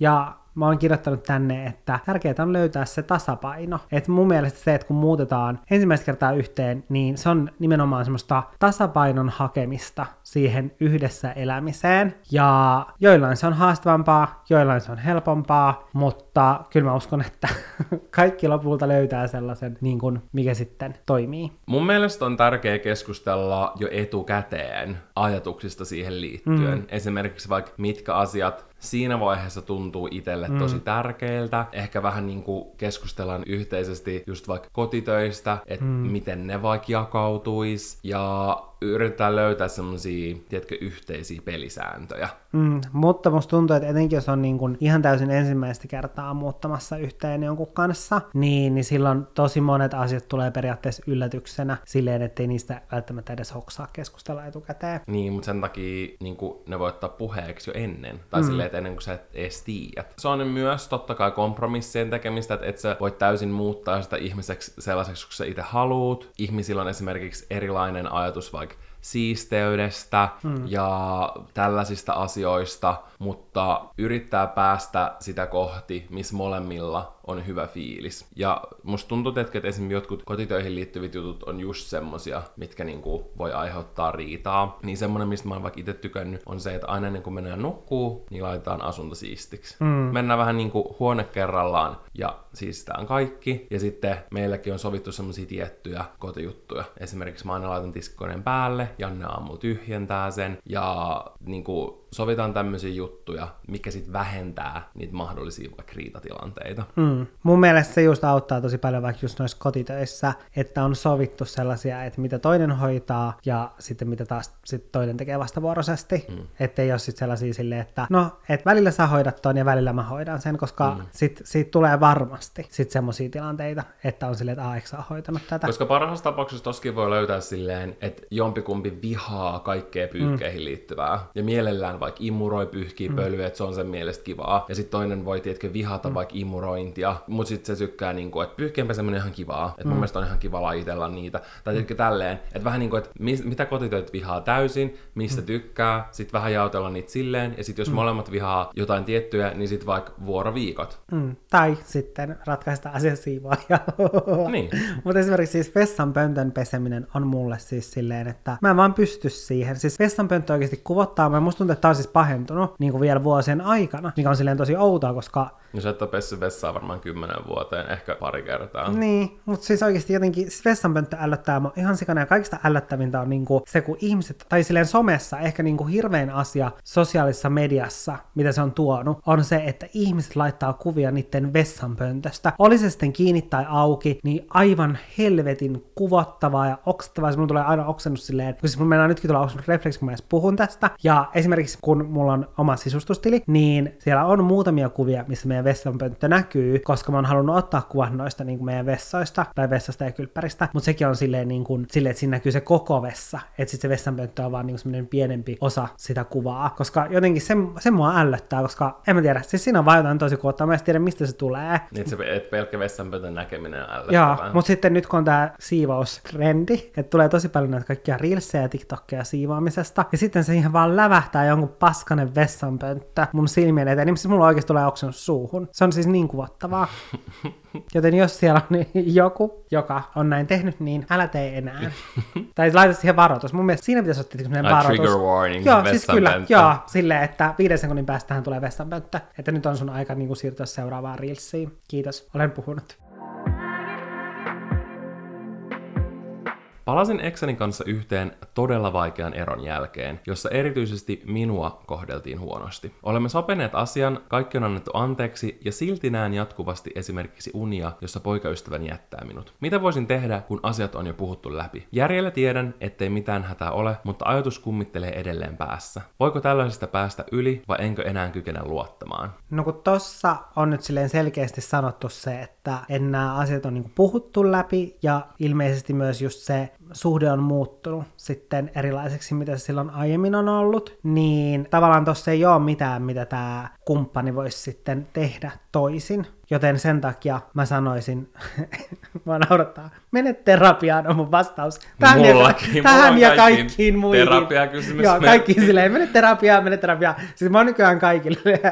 Ja mä oon kirjoittanut tänne, että tärkeää on löytää se tasapaino. Et mun mielestä se, että kun muutetaan ensimmäistä kertaa yhteen, niin se on nimenomaan semmoista tasapainon hakemista siihen yhdessä elämiseen. Ja joillain se on haastavampaa, joillain se on helpompaa, mutta kyllä mä uskon, että kaikki lopulta löytää sellaisen, niin kuin mikä sitten toimii. Mun mielestä on tärkeää keskustella jo etukäteen ajatuksista siihen liittyen. Mm. Esimerkiksi vaikka mitkä asiat siinä vaiheessa tuntuu itselle mm. tosi tärkeiltä. Ehkä vähän niin kuin keskustellaan yhteisesti just vaikka kotitöistä, että mm. miten ne vaikka jakautuis ja yritetään löytää semmosia, tiedätkö, yhteisiä pelisääntöjä. Mm, mutta musta tuntuu, että etenkin jos on niin kuin ihan täysin ensimmäistä kertaa muuttamassa yhteen jonkun kanssa, niin, niin silloin tosi monet asiat tulee periaatteessa yllätyksenä silleen, ettei niistä välttämättä edes hoksaa keskustella etukäteen. Niin, mutta sen takia niin kuin, ne voi ottaa puheeksi jo ennen. Tai mm. silleen, että ennen kuin sä et edes tiedät. Se on myös totta kai kompromissien tekemistä, että et sä voit täysin muuttaa sitä ihmiseksi sellaiseksi, kun sä itse haluut. Ihmisillä on esimerkiksi erilainen ajatus vaikka siisteydestä mm. ja tällaisista asioista, mutta yrittää päästä sitä kohti, missä molemmilla on hyvä fiilis. Ja musta tuntuu, että esimerkiksi jotkut kotitöihin liittyvät jutut on just semmosia, mitkä niinku voi aiheuttaa riitaa. Niin semmonen, mistä mä oon vaikka itse tykännyt, on se, että aina ennen kuin mennään nukkuu, niin laitetaan asunto siistiksi. Mm. Mennään vähän niinku huone kerrallaan ja siistään kaikki. Ja sitten meilläkin on sovittu semmosia tiettyjä kotijuttuja. Esimerkiksi mä aina laitan tiskikoneen päälle, Janne aamulla tyhjentää sen ja niinku sovitaan tämmöisiä juttuja, mikä sitten vähentää niitä mahdollisia vaikka riitatilanteita. Mm. Mun mielestä se just auttaa tosi paljon vaikka just noissa kotitöissä, että on sovittu sellaisia, että mitä toinen hoitaa ja sitten mitä taas sit toinen tekee vastavuoroisesti. Mm. Että ei ole sitten sellaisia silleen, että no, että välillä sä hoidat ton ja välillä mä hoidan sen, koska mm. sit, siitä tulee varmasti sitten semmoisia tilanteita, että on silleen, että sä hoitanut tätä. Koska parhaassa tapauksessa toskin voi löytää silleen, että jompikumpi vihaa kaikkea pyykkeihin mm. liittyvää ja mielellään vaikka imuroi pyyhkii mm. pölyä, että se on sen mielestä kivaa. Ja sitten toinen voi tietenkin vihata mm. vaikka imurointia, mutta sitten se tykkää, niinku, että pyyhkeen peseminen on ihan kivaa. Että mm. mun mielestä on ihan kiva lajitella niitä. Tai tietenkin mm. tälleen, että vähän niin kuin, että mis, mitä kotitöitä vihaa täysin, mistä mm. tykkää, sitten vähän jaotella niitä silleen. Ja sitten jos mm. molemmat vihaa jotain tiettyä, niin sitten vaikka vuoroviikot. Mm. Tai sitten ratkaista asia siivoajalla. niin. mutta esimerkiksi siis vessanpöntön peseminen on mulle siis silleen, että mä en vaan pysty siihen. Siis vessanpönttö oikeasti kuvottaa, mä musta tuntuu, että siis pahentunut niin kuin vielä vuosien aikana, mikä on silleen tosi outoa, koska... No sä et ole pessy vessaa varmaan kymmenen vuoteen, ehkä pari kertaa. Niin, mutta siis oikeasti jotenkin siis vessanpönttö ällöttää mua ihan sikana ja kaikista ällöttävintä on niinku se, kun ihmiset, tai silleen somessa, ehkä niinku hirveän asia sosiaalisessa mediassa, mitä se on tuonut, on se, että ihmiset laittaa kuvia niiden vessanpöntöstä. Oli se sitten kiinni tai auki, niin aivan helvetin kuvottavaa ja oksettavaa. Se mun tulee aina oksennus silleen, kun siis mun mennään nytkin tulla oksennut refleksi, kun mä edes puhun tästä. Ja esimerkiksi kun mulla on oma sisustustili, niin siellä on muutamia kuvia, missä meidän vessanpönttö näkyy, koska mä oon halunnut ottaa kuvan noista niin kuin meidän vessoista tai vessasta ja kylppäristä, mutta sekin on silleen, niin kuin, silleen, että siinä näkyy se koko vessa, että sitten se vessanpönttö on vaan niin semmoinen pienempi osa sitä kuvaa, koska jotenkin se, se mua ällöttää, koska en mä tiedä, siis siinä on vaan jotain tosi kuottaa, mä en tiedä mistä se tulee. Niin, se, et pelkkä vessanpöntön näkeminen on Joo, ällöttävää. mutta sitten nyt kun on tää siivoustrendi, että tulee tosi paljon näitä kaikkia reelsejä ja TikTokia siivoamisesta, ja sitten se ihan vaan lävähtää jonkun paskanen vessanpönttö mun silmien eteen, niin siis mulla oikeasti tulee oksennus suuhun. Se on siis niin kuvottavaa. Joten jos siellä on joku, joka on näin tehnyt, niin älä tee enää. tai laita siihen varoitus. Mun mielestä siinä pitäisi olla sellainen Ai, varoitus. trigger warning, Joo, siis kyllä. Joo, silleen, että viiden sekunnin päästähän tulee vessanpönttö. Että nyt on sun aika niin kuin siirtyä seuraavaan reelsiin. Kiitos, olen puhunut. Palasin eksäni kanssa yhteen todella vaikean eron jälkeen, jossa erityisesti minua kohdeltiin huonosti. Olemme sopineet asian, kaikki on annettu anteeksi ja silti näen jatkuvasti esimerkiksi unia, jossa poikaystäväni jättää minut. Mitä voisin tehdä, kun asiat on jo puhuttu läpi? Järjellä tiedän, ettei mitään hätää ole, mutta ajatus kummittelee edelleen päässä. Voiko tällaisesta päästä yli vai enkö enää kykene luottamaan? No kun tossa on nyt silleen selkeästi sanottu se, että en nämä asiat on niinku puhuttu läpi ja ilmeisesti myös just se suhde on muuttunut sitten erilaiseksi, mitä se silloin aiemmin on ollut, niin tavallaan tossa ei ole mitään, mitä tämä kumppani voisi sitten tehdä toisin. Joten sen takia mä sanoisin, mä naurattaa, mene terapiaan on mun vastaus. Tähän, Mullakin, ja, tähän mulla ja kaikkiin kaikkiin muihin. terapiakysymys. Joo, kaikkiin silleen, mene terapiaan, mene terapiaan. Siis mä oon nykyään kaikille.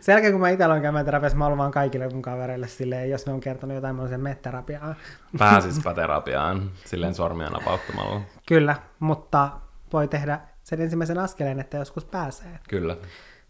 Sen jälkeen kun mä itse aloin käymään terapiassa, mä oon vaan kaikille mun kavereille silleen, jos ne on kertonut jotain, mä oon sen mene terapiaan. Pääsispä terapiaan silleen sormia napauttamalla. Kyllä, mutta voi tehdä sen ensimmäisen askeleen, että joskus pääsee. Kyllä.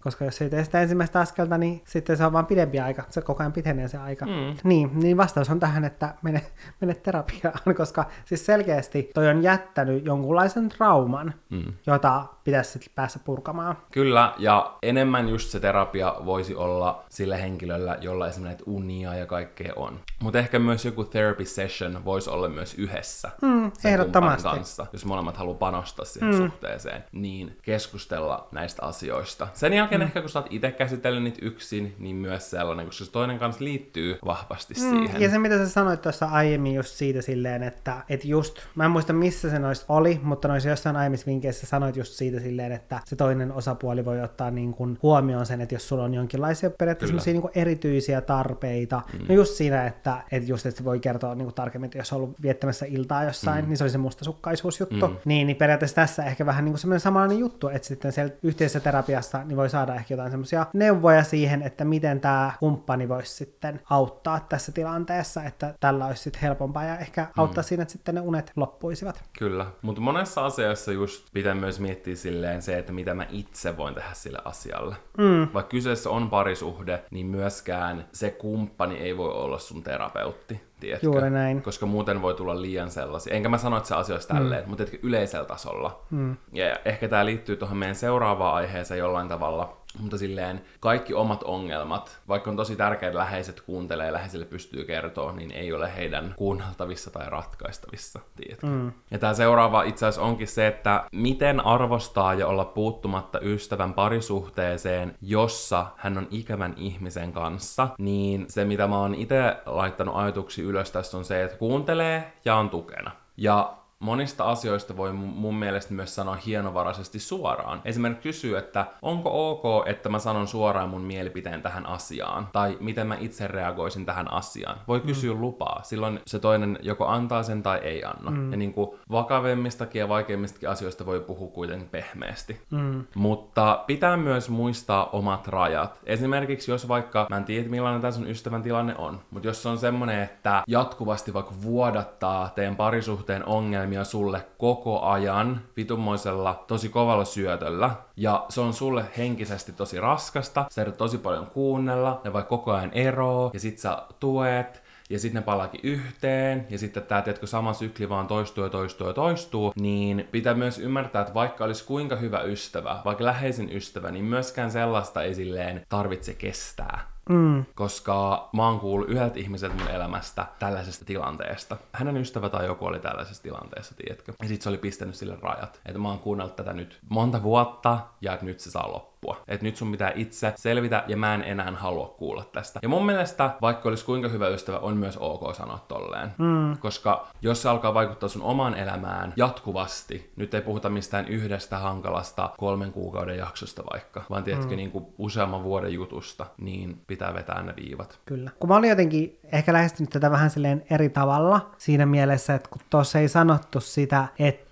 Koska jos ei tee sitä ensimmäistä askelta, niin sitten se on vaan pidempi aika. Se koko ajan pitenee se aika. Mm. Niin, niin vastaus on tähän, että mene, mene terapiaan, koska siis selkeästi toi on jättänyt jonkunlaisen trauman, Mm. jota pitäisi sitten päässä purkamaan. Kyllä, ja enemmän just se terapia voisi olla sillä henkilöllä, jolla esimerkiksi näitä unia ja kaikkea on. Mutta ehkä myös joku therapy session voisi olla myös yhdessä Mm, ehdottomasti. kanssa, jos molemmat haluaa panostaa siihen mm. suhteeseen, niin keskustella näistä asioista. Sen jälkeen mm. ehkä kun sä oot itse käsitellyt niitä yksin, niin myös sellainen, koska se toinen kanssa liittyy vahvasti mm, siihen. Ja se, mitä sä sanoit tuossa aiemmin just siitä silleen, että, että just, mä en muista missä se noista oli, mutta noissa jossain aiemmissa vinkkeissä sanoit just siitä silleen, että se toinen osapuoli voi ottaa niin kuin huomioon sen, että jos sulla on jonkinlaisia periaatteessa niin kuin erityisiä tarpeita, mm. no just siinä, että, että just, että se voi kertoa niin kuin tarkemmin, että jos on ollut viettämässä iltaa jossain, mm. niin se oli se mustasukkaisuusjuttu. Mm. Niin, niin periaatteessa tässä ehkä vähän niin kuin semmoinen samanlainen juttu, että sitten siellä yhteisessä terapiassa niin voi saada ehkä jotain semmoisia neuvoja siihen, että miten tämä kumppani voisi sitten auttaa tässä tilanteessa, että tällä olisi sitten helpompaa ja ehkä auttaa mm. siinä, että sitten ne unet loppuisivat. Kyllä, mutta monessa asiassa just pitää myös miettiä silleen se, että mitä mä itse voin tehdä sille asialle. Mm. Vaikka kyseessä on parisuhde, niin myöskään se kumppani ei voi olla sun terapeutti. Tiedätkö? Juuri näin. Koska muuten voi tulla liian sellaisia. Enkä mä sano, että se asia olisi tälleen, mm. mutta yleisellä tasolla. Mm. Ja ehkä tämä liittyy tuohon meidän seuraavaan aiheeseen jollain tavalla. Mutta silleen kaikki omat ongelmat, vaikka on tosi tärkeää, että läheiset kuuntelee ja läheisille pystyy kertoa, niin ei ole heidän kuunneltavissa tai ratkaistavissa, tiedätkö? Mm. Ja tämä seuraava itse asiassa onkin se, että miten arvostaa ja olla puuttumatta ystävän parisuhteeseen, jossa hän on ikävän ihmisen kanssa, niin se mitä mä oon itse laittanut ajatuksi ylös tässä on se, että kuuntelee ja on tukena. Ja monista asioista voi mun- mielestä myös sanoa hienovaraisesti suoraan. Esimerkiksi kysyä, että onko ok, että mä sanon suoraan mun mielipiteen tähän asiaan, tai miten mä itse reagoisin tähän asiaan. Voi kysyä mm. lupaa, silloin se toinen joko antaa sen tai ei anna. Mm. Ja niin kuin vakavemmistakin ja vaikeimmistakin asioista voi puhua kuitenkin pehmeästi. Mm. Mutta pitää myös muistaa omat rajat. Esimerkiksi jos vaikka, mä en tiedä millainen tämä sun ystävän tilanne on, mutta jos se on semmonen, että jatkuvasti vaikka vuodattaa teidän parisuhteen ongelmia sulle koko ajan vitunmoisella tosi kovalla syötöllä, ja se on sulle henkisesti tosi raskasta, sä joudut tosi paljon kuunnella, ne vaikka koko ajan eroo, ja sit sä tuet, ja sitten ne palaakin yhteen, ja sitten tämä, tiedätkö, sama sykli vaan toistuu ja toistuu ja toistuu, niin pitää myös ymmärtää, että vaikka olisi kuinka hyvä ystävä, vaikka läheisin ystävä, niin myöskään sellaista ei silleen tarvitse kestää. Mm. Koska mä oon kuullut yhdeltä ihmiseltä mun elämästä tällaisesta tilanteesta. Hänen ystävä tai joku oli tällaisessa tilanteessa, tiedätkö? Ja sit se oli pistänyt sille rajat. Että mä oon kuunnellut tätä nyt monta vuotta, ja että nyt se saa loppua loppua. Että nyt sun pitää itse selvitä ja mä en enää halua kuulla tästä. Ja mun mielestä, vaikka olisi kuinka hyvä ystävä, on myös ok sanoa tolleen. Mm. Koska jos se alkaa vaikuttaa sun omaan elämään jatkuvasti, nyt ei puhuta mistään yhdestä hankalasta kolmen kuukauden jaksosta vaikka, vaan tiedätkö mm. niin kuin useamman vuoden jutusta, niin pitää vetää ne viivat. Kyllä. Kun mä olin jotenkin ehkä lähestynyt tätä vähän silleen eri tavalla siinä mielessä, että kun tuossa ei sanottu sitä, että,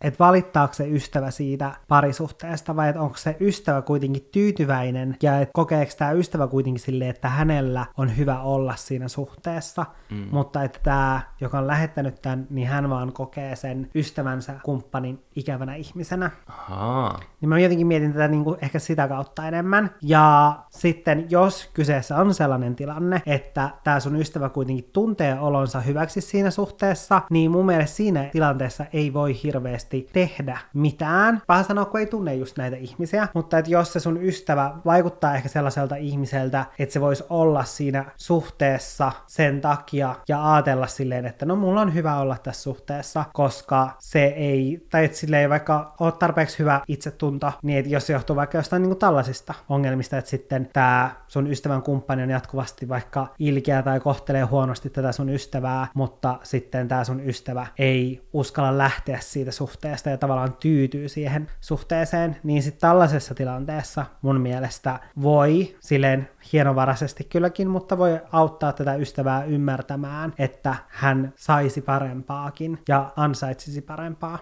että valittaako se ystävä siitä parisuhteesta vai että onko se ystävä kuitenkin tyytyväinen ja että kokeeko tämä ystävä kuitenkin silleen, että hänellä on hyvä olla siinä suhteessa, mm. mutta että tämä, joka on lähettänyt tämän, niin hän vaan kokee sen ystävänsä kumppanin ikävänä ihmisenä. Ahaa. Niin mä jotenkin mietin tätä niin kuin ehkä sitä kautta enemmän. Ja sitten jos kyseessä on sellainen tilanne, että tämä sun ystävä kuitenkin tuntee olonsa hyväksi siinä suhteessa, niin mun mielestä siinä tilanteessa ei voi hirveästi tehdä mitään. Vähän sanoa, kun ei tunne just näitä ihmisiä, mutta että jos se sun ystävä vaikuttaa ehkä sellaiselta ihmiseltä, että se voisi olla siinä suhteessa sen takia ja ajatella silleen, että no mulla on hyvä olla tässä suhteessa, koska se ei, tai että sille ei vaikka ole tarpeeksi hyvä itsetunto, niin että jos se johtuu vaikka jostain niin kuin tällaisista ongelmista, että sitten tämä sun ystävän kumppani on jatkuvasti vaikka ilkeä tai kohtelee huonosti tätä sun ystävää, mutta sitten tämä sun ystävä ei uskalla lähteä siitä suhteesta ja tavallaan tyytyy siihen suhteeseen, niin sitten tällaisessa tilanteessa mun mielestä voi silleen hienovaraisesti kylläkin, mutta voi auttaa tätä ystävää ymmärtämään, että hän saisi parempaakin ja ansaitsisi parempaa.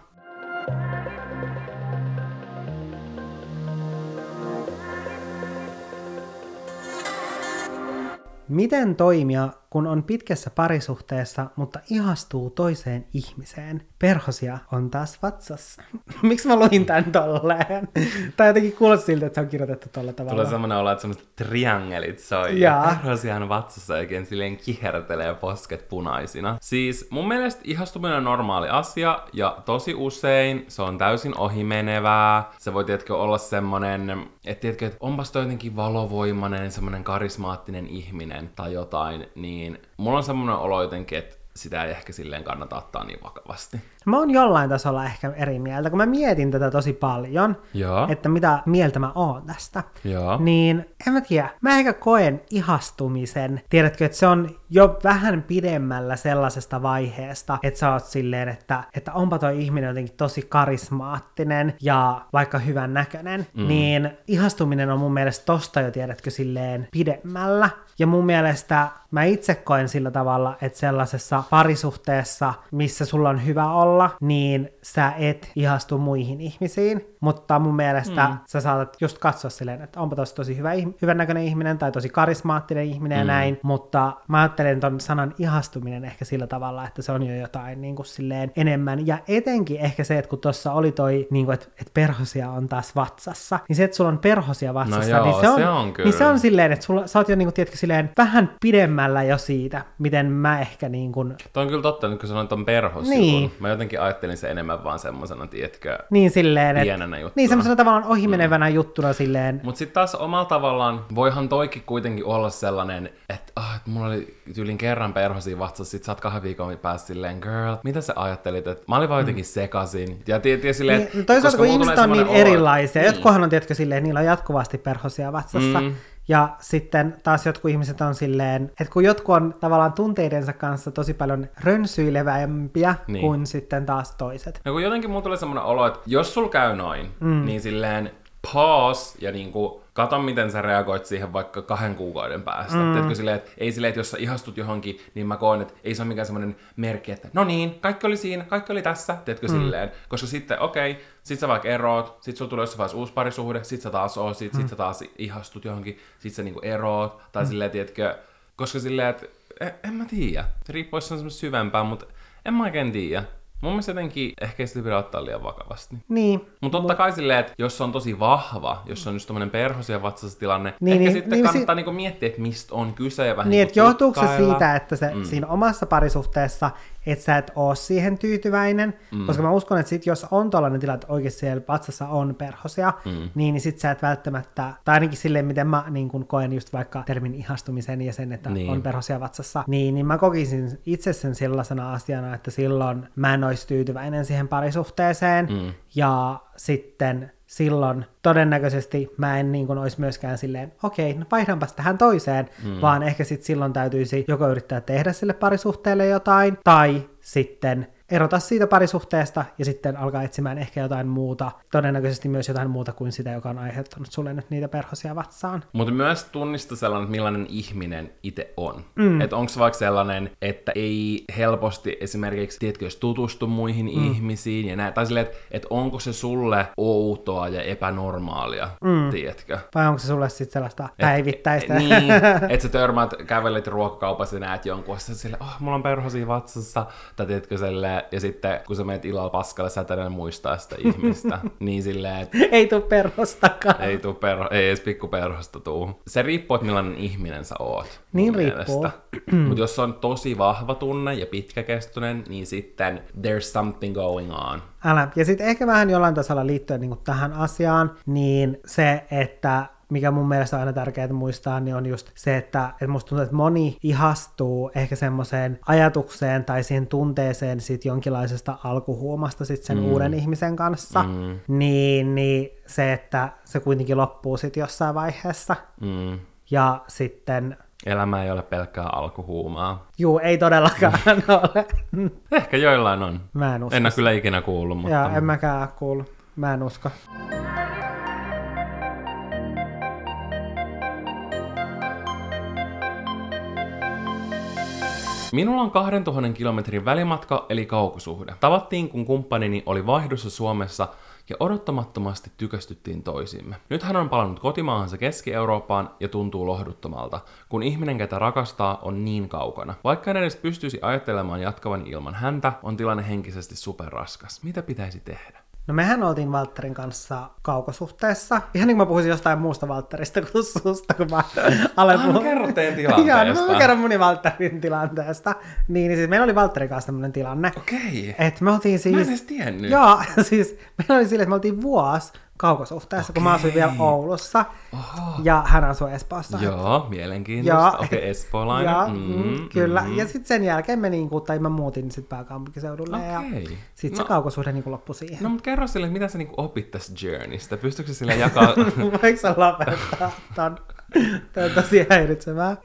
Miten toimia, kun on pitkässä parisuhteessa, mutta ihastuu toiseen ihmiseen? Perhosia on taas vatsassa. Miksi mä luin tän tolleen? tai jotenkin kuulosti siltä, että se on kirjoitettu tolla tavalla. Tulee semmoinen olo, että semmoiset triangelit soi. Ja perhosia on vatsassa oikein silleen kihertelee posket punaisina. Siis mun mielestä ihastuminen on normaali asia ja tosi usein se on täysin ohimenevää. Se voi tietkö olla semmonen, että tiedätkö, että onpas toi jotenkin valovoimainen, semmonen karismaattinen ihminen tai jotain, niin mulla on semmoinen olo jotenkin, että sitä ei ehkä silleen kannata ottaa niin vakavasti. Mä oon jollain tasolla ehkä eri mieltä, kun mä mietin tätä tosi paljon, Joo. että mitä mieltä mä oon tästä. Joo. Niin en mä tiedä, mä ehkä koen ihastumisen, tiedätkö, että se on jo vähän pidemmällä sellaisesta vaiheesta, että sä oot silleen, että, että onpa toi ihminen jotenkin tosi karismaattinen ja vaikka hyvän näköinen, mm. niin ihastuminen on mun mielestä tosta jo, tiedätkö, silleen pidemmällä. Ja mun mielestä mä itse koen sillä tavalla, että sellaisessa parisuhteessa, missä sulla on hyvä olla, niin sä et ihastu muihin ihmisiin, mutta mun mielestä mm. sä saatat just katsoa silleen, että onpa tosi tosi hyvä, hyvän näköinen ihminen tai tosi karismaattinen ihminen mm. ja näin, mutta mä ajattelen ton sanan ihastuminen ehkä sillä tavalla, että se on jo jotain niin kuin silleen enemmän, ja etenkin ehkä se, että kun tuossa oli toi, niin kuin, että, että perhosia on taas vatsassa, niin se, että sulla on perhosia vatsassa, no joo, niin se on, se on kyllä. niin se on silleen, että sulla, sä oot jo niin kuin, tiedätkö, silleen vähän pidemmällä jo siitä, miten mä ehkä niin kuin... Toi on kyllä totta, nyt kun sanoin ton perhos Niin. Mä jotenkin ajattelin se enemmän vaan semmosena, tiedätkö, Niin silleen, että... pienenä juttuna. Niin semmoisena tavallaan ohimenevänä mm. juttuna silleen. Mut sitten taas omalla tavallaan, voihan toikin kuitenkin olla sellainen, että, ah, että mulla oli tyylin kerran perhosia vatsassa, sit sä oot kahden viikon päästä silleen, girl, mitä sä ajattelit, että mä olin vaan jotenkin sekasin. Ja tiedät, silleen, Niin, että toisaalta kun ihmiset on niin olo, erilaisia, niin. jotkuhan on tietysti silleen, niillä on jatkuvasti perhosia vatsassa, Mm. Ja sitten taas jotkut ihmiset on silleen, että kun jotkut on tavallaan tunteidensa kanssa tosi paljon rönsyilevämpiä niin. kuin sitten taas toiset. No kun jotenkin mulla tulee semmoinen olo, että jos sul käy noin, mm. niin silleen pause ja niinku kato miten sä reagoit siihen vaikka kahden kuukauden päästä. Mm. Tiedätkö silleen, että ei silleen, että jos sä ihastut johonkin, niin mä koen, että ei se ole mikään semmoinen merkki, että no niin, kaikki oli siinä, kaikki oli tässä, tiedätkö mm. silleen. Koska sitten, okei, okay, sit sä vaikka eroot, sit sulla tulee jossain vaiheessa uusi parisuhde, sit sä taas oot, sit, mm. sit sä taas ihastut johonkin, sit sä niinku eroot, tai mm. silleen, tiedätkö, koska silleen, että en, en mä tiedä. Riippuu, jos se on semmoista syvempää, mutta en mä oikein tiedä. Mun mielestä jotenkin ehkä sitä pidä ottaa liian vakavasti. Niin. Mutta totta kai silleen, että jos on tosi vahva, jos on just tommonen perhosia vatsassa tilanne, niin, Niin, ehkä niin, sitten niin, kannattaa si- niinku miettiä, että mistä on kyse ja vähän Niin, että niinku johtuuko se siitä, että se mm. siinä omassa parisuhteessa, että sä et oo siihen tyytyväinen, mm. koska mä uskon, että sit jos on tällainen tilanne, että oikeasti siellä vatsassa on perhosia, mm. niin, niin sit sä et välttämättä, tai ainakin silleen, miten mä niin kun koen just vaikka termin ihastumisen ja sen, että niin. on perhosia vatsassa, niin, niin mä kokisin itse sen sellaisena asiana, että silloin mä en olisi tyytyväinen siihen parisuhteeseen, mm. ja sitten silloin todennäköisesti mä en niin kuin olisi myöskään silleen, okei, no vaihdanpas tähän toiseen, mm. vaan ehkä sitten silloin täytyisi joko yrittää tehdä sille parisuhteelle jotain, tai sitten erota siitä parisuhteesta ja sitten alkaa etsimään ehkä jotain muuta, todennäköisesti myös jotain muuta kuin sitä, joka on aiheuttanut sulle nyt niitä perhosia vatsaan. Mutta myös tunnista sellainen, että millainen ihminen itse on. Mm. Että onko se vaikka sellainen, että ei helposti esimerkiksi, tiedätkö, jos tutustu muihin mm. ihmisiin ja näin, tai silleen, että, että onko se sulle outoa ja epänormaalia, mm. tiedätkö? Vai onko se sulle sitten sellaista päivittäistä? Et, niin, että sä törmäät, kävelet ruokakaupassa ja näet jonkun, ja silleen, oh, mulla on perhosia vatsassa, tai tiedätkö, ja sitten kun sä menet illalla paskalle, sä et enää muistaa sitä ihmistä. niin silleen, että... ei tuu perhostakaan. Ei tuu perho, ei edes pikku perhosta tuu. Se riippuu, että millainen ihminen sä oot. Niin riippuu. Mutta jos on tosi vahva tunne ja pitkäkestoinen, niin sitten there's something going on. Älä. Ja sitten ehkä vähän jollain tasolla liittyen niin tähän asiaan, niin se, että mikä mun mielestä on aina tärkeää muistaa, niin on just se, että, että musta tuntuu, että moni ihastuu ehkä semmoiseen ajatukseen tai siihen tunteeseen sit jonkinlaisesta alkuhuomasta sit sen mm. uuden ihmisen kanssa, mm. niin, niin se, että se kuitenkin loppuu sitten jossain vaiheessa. Mm. Ja sitten Elämä ei ole pelkkää alkuhuumaa. Juu, ei todellakaan ole. Ehkä joillain on. Mä en usko. En ole kyllä ikinä kuullut, mutta... Joo, en mäkään kuullut. Mä en usko. Minulla on 2000 kilometrin välimatka eli kaukosuhde. Tavattiin, kun kumppanini oli vaihdossa Suomessa ja odottamattomasti tykästyttiin toisimme. Nyt hän on palannut kotimaahansa Keski-Eurooppaan ja tuntuu lohduttomalta, kun ihminen, ketä rakastaa, on niin kaukana. Vaikka en edes pystyisi ajattelemaan jatkavan ilman häntä, on tilanne henkisesti superraskas. Mitä pitäisi tehdä? No mehän oltiin Valtterin kanssa kaukosuhteessa. Ihan niin kuin mä puhuisin jostain muusta Valtterista kuin susta, kun mä aloin ah, puhua. kerro teidän tilanteesta. Joo, no mä kerron mun Valtterin tilanteesta. Niin, niin siis meillä oli Valtterin kanssa tämmöinen tilanne. Okei. Okay. Että me oltiin siis... Mä en edes tiennyt. Joo, siis meillä oli silleen, että me oltiin vuosi kaukosuhteessa, okay. kun mä asuin vielä Oulussa Oho. ja hän asui Espoossa. Joo, mielenkiintoista. Okei, okay, espoolainen. Ja, mm, kyllä. Mm. Ja sitten sen jälkeen me niinku, tai mä muutin sit pääkaupunkiseudulle okay. ja sitten no. se kaukosuhde niinku loppui siihen. No mutta kerro sille, mitä sä niinku opit tästä journeystä. Pystyykö sille jakaa... Voiko sä lopettaa ton? Tämä on tosi häiritsevää.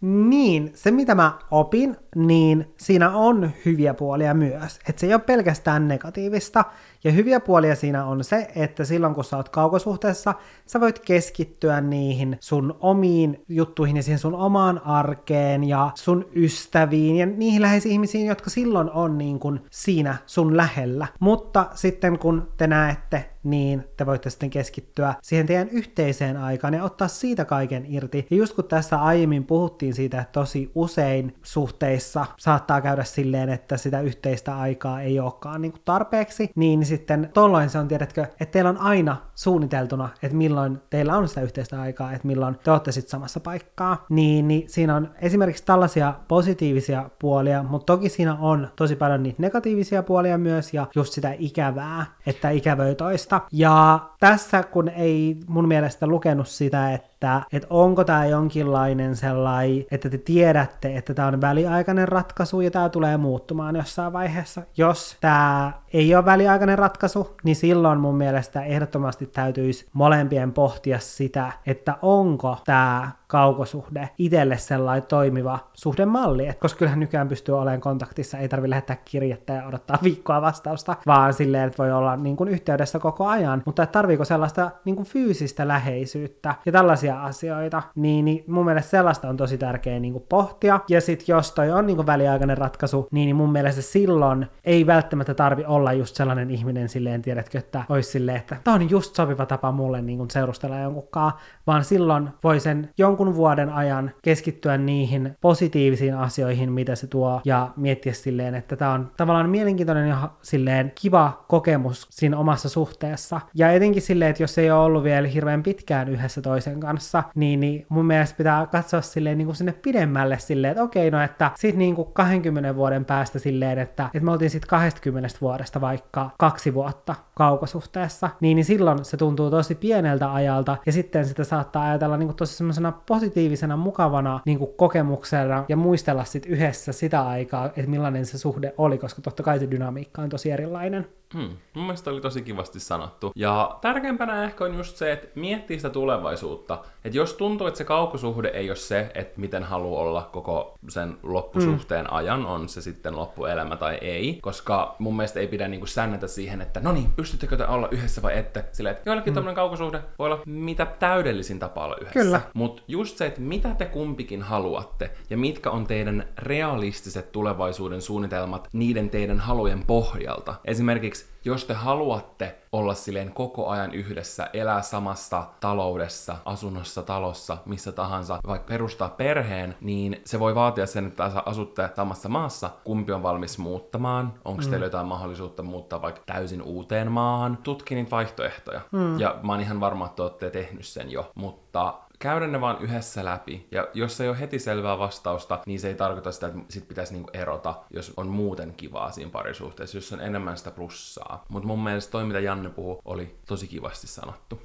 Niin, se mitä mä opin, niin siinä on hyviä puolia myös. Että se ei ole pelkästään negatiivista. Ja hyviä puolia siinä on se, että silloin kun sä oot kaukosuhteessa, sä voit keskittyä niihin sun omiin juttuihin ja siihen sun omaan arkeen ja sun ystäviin ja niihin läheisiin ihmisiin, jotka silloin on niin kuin siinä sun lähellä. Mutta sitten kun te näette niin te voitte sitten keskittyä siihen teidän yhteiseen aikaan ja ottaa siitä kaiken irti. Ja just kun tässä aiemmin puhuttiin siitä, että tosi usein suhteissa saattaa käydä silleen, että sitä yhteistä aikaa ei olekaan niin kuin tarpeeksi, niin sitten tolloin se on, tiedätkö, että teillä on aina suunniteltuna, että milloin teillä on sitä yhteistä aikaa, että milloin te olette sitten samassa paikkaa. Niin, niin siinä on esimerkiksi tällaisia positiivisia puolia, mutta toki siinä on tosi paljon niitä negatiivisia puolia myös ja just sitä ikävää, että ikävöi toista kautta. Ja tässä kun ei mun mielestä lukenut sitä, että, että onko tämä jonkinlainen sellainen, että te tiedätte, että tämä on väliaikainen ratkaisu ja tämä tulee muuttumaan jossain vaiheessa. Jos tämä ei ole väliaikainen ratkaisu, niin silloin mun mielestä ehdottomasti täytyisi molempien pohtia sitä, että onko tämä kaukosuhde itselle sellainen toimiva suhdemalli, Et koska kyllähän nykyään pystyy olemaan kontaktissa, ei tarvitse lähettää kirjettä ja odottaa viikkoa vastausta, vaan silleen, että voi olla niin kuin yhteydessä koko ajan, mutta tarviiko sellaista niin kuin fyysistä läheisyyttä ja tällaisia asioita, niin, niin mun mielestä sellaista on tosi tärkeää niin kuin pohtia, ja sitten jos toi on niin kuin väliaikainen ratkaisu, niin, niin mun mielestä silloin ei välttämättä tarvi olla just sellainen ihminen silleen, tiedätkö, että olisi silleen, että tämä on just sopiva tapa mulle niin kuin seurustella jonkunkaan, vaan silloin voi sen jonkun vuoden ajan keskittyä niihin positiivisiin asioihin, mitä se tuo, ja miettiä silleen, että tämä on tavallaan mielenkiintoinen ja silleen kiva kokemus siinä omassa suhteessa. Ja etenkin silleen, että jos ei ole ollut vielä hirveän pitkään yhdessä toisen kanssa, niin, niin mun mielestä pitää katsoa silleen niin kuin sinne pidemmälle silleen, että okei, no että sit niin kuin 20 vuoden päästä silleen, että, että me oltiin sitten 20 vuodesta vaikka kaksi vuotta kaukosuhteessa, niin, niin silloin se tuntuu tosi pieneltä ajalta, ja sitten sitä saattaa ajatella niin kuin tosi semmoisena positiivisena, mukavana niin kuin kokemuksena, ja muistella sitten yhdessä sitä aikaa, että millainen se suhde oli, koska totta kai se dynamiikka on tosi erilainen. Hmm. Mun mielestä oli tosi kivasti sanottu. Ja tärkeimpänä ehkä on just se, että miettii sitä tulevaisuutta. Että jos tuntuu, että se kaukosuhde ei ole se, että miten haluaa olla koko sen loppusuhteen mm. ajan, on se sitten loppuelämä tai ei. Koska mun mielestä ei pidä niinku sännätä siihen, että no niin, pystyttekö te olla yhdessä vai ette. Sillä että joillekin mm. tämmöinen kaukosuhde voi olla mitä täydellisin tapa olla yhdessä. Kyllä. Mutta just se, että mitä te kumpikin haluatte ja mitkä on teidän realistiset tulevaisuuden suunnitelmat niiden teidän halujen pohjalta. Esimerkiksi jos te haluatte olla silleen koko ajan yhdessä, elää samassa taloudessa, asunnossa, talossa, missä tahansa, vaikka perustaa perheen, niin se voi vaatia sen, että asutte samassa maassa. Kumpi on valmis muuttamaan? Onko mm. teillä jotain mahdollisuutta muuttaa vaikka täysin uuteen maahan? Tutki niitä vaihtoehtoja. Mm. Ja mä oon ihan varma, että olette tehnyt sen jo, mutta käydä ne vaan yhdessä läpi. Ja jos ei ole heti selvää vastausta, niin se ei tarkoita sitä, että sit pitäisi niinku erota, jos on muuten kivaa siinä parisuhteessa, jos on enemmän sitä plussaa. Mutta mun mielestä toi, mitä Janne puhui, oli tosi kivasti sanottu.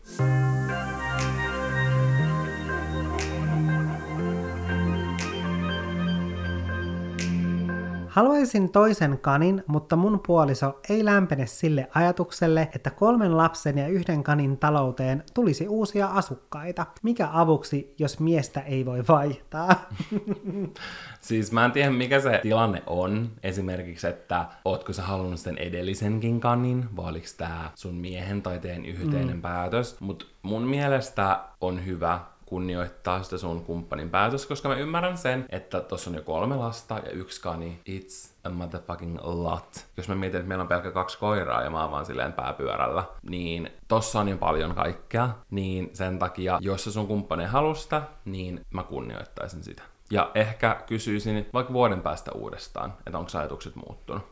Haluaisin toisen kanin, mutta mun puoliso ei lämpene sille ajatukselle, että kolmen lapsen ja yhden kanin talouteen tulisi uusia asukkaita. Mikä avuksi, jos miestä ei voi vaihtaa? siis mä en tiedä, mikä se tilanne on. Esimerkiksi, että ootko sä halunnut sen edellisenkin kanin, vai oliko tää sun miehen tai teidän yhteinen mm. päätös. Mutta mun mielestä on hyvä kunnioittaa sitä sun kumppanin päätös, koska mä ymmärrän sen, että tossa on jo kolme lasta ja yksi kani. It's a motherfucking lot. Jos mä mietin, että meillä on pelkkä kaksi koiraa ja mä oon vaan silleen pääpyörällä, niin tossa on jo paljon kaikkea, niin sen takia, jos se sun kumppani halusta, niin mä kunnioittaisin sitä. Ja ehkä kysyisin vaikka vuoden päästä uudestaan, että onko ajatukset muuttunut?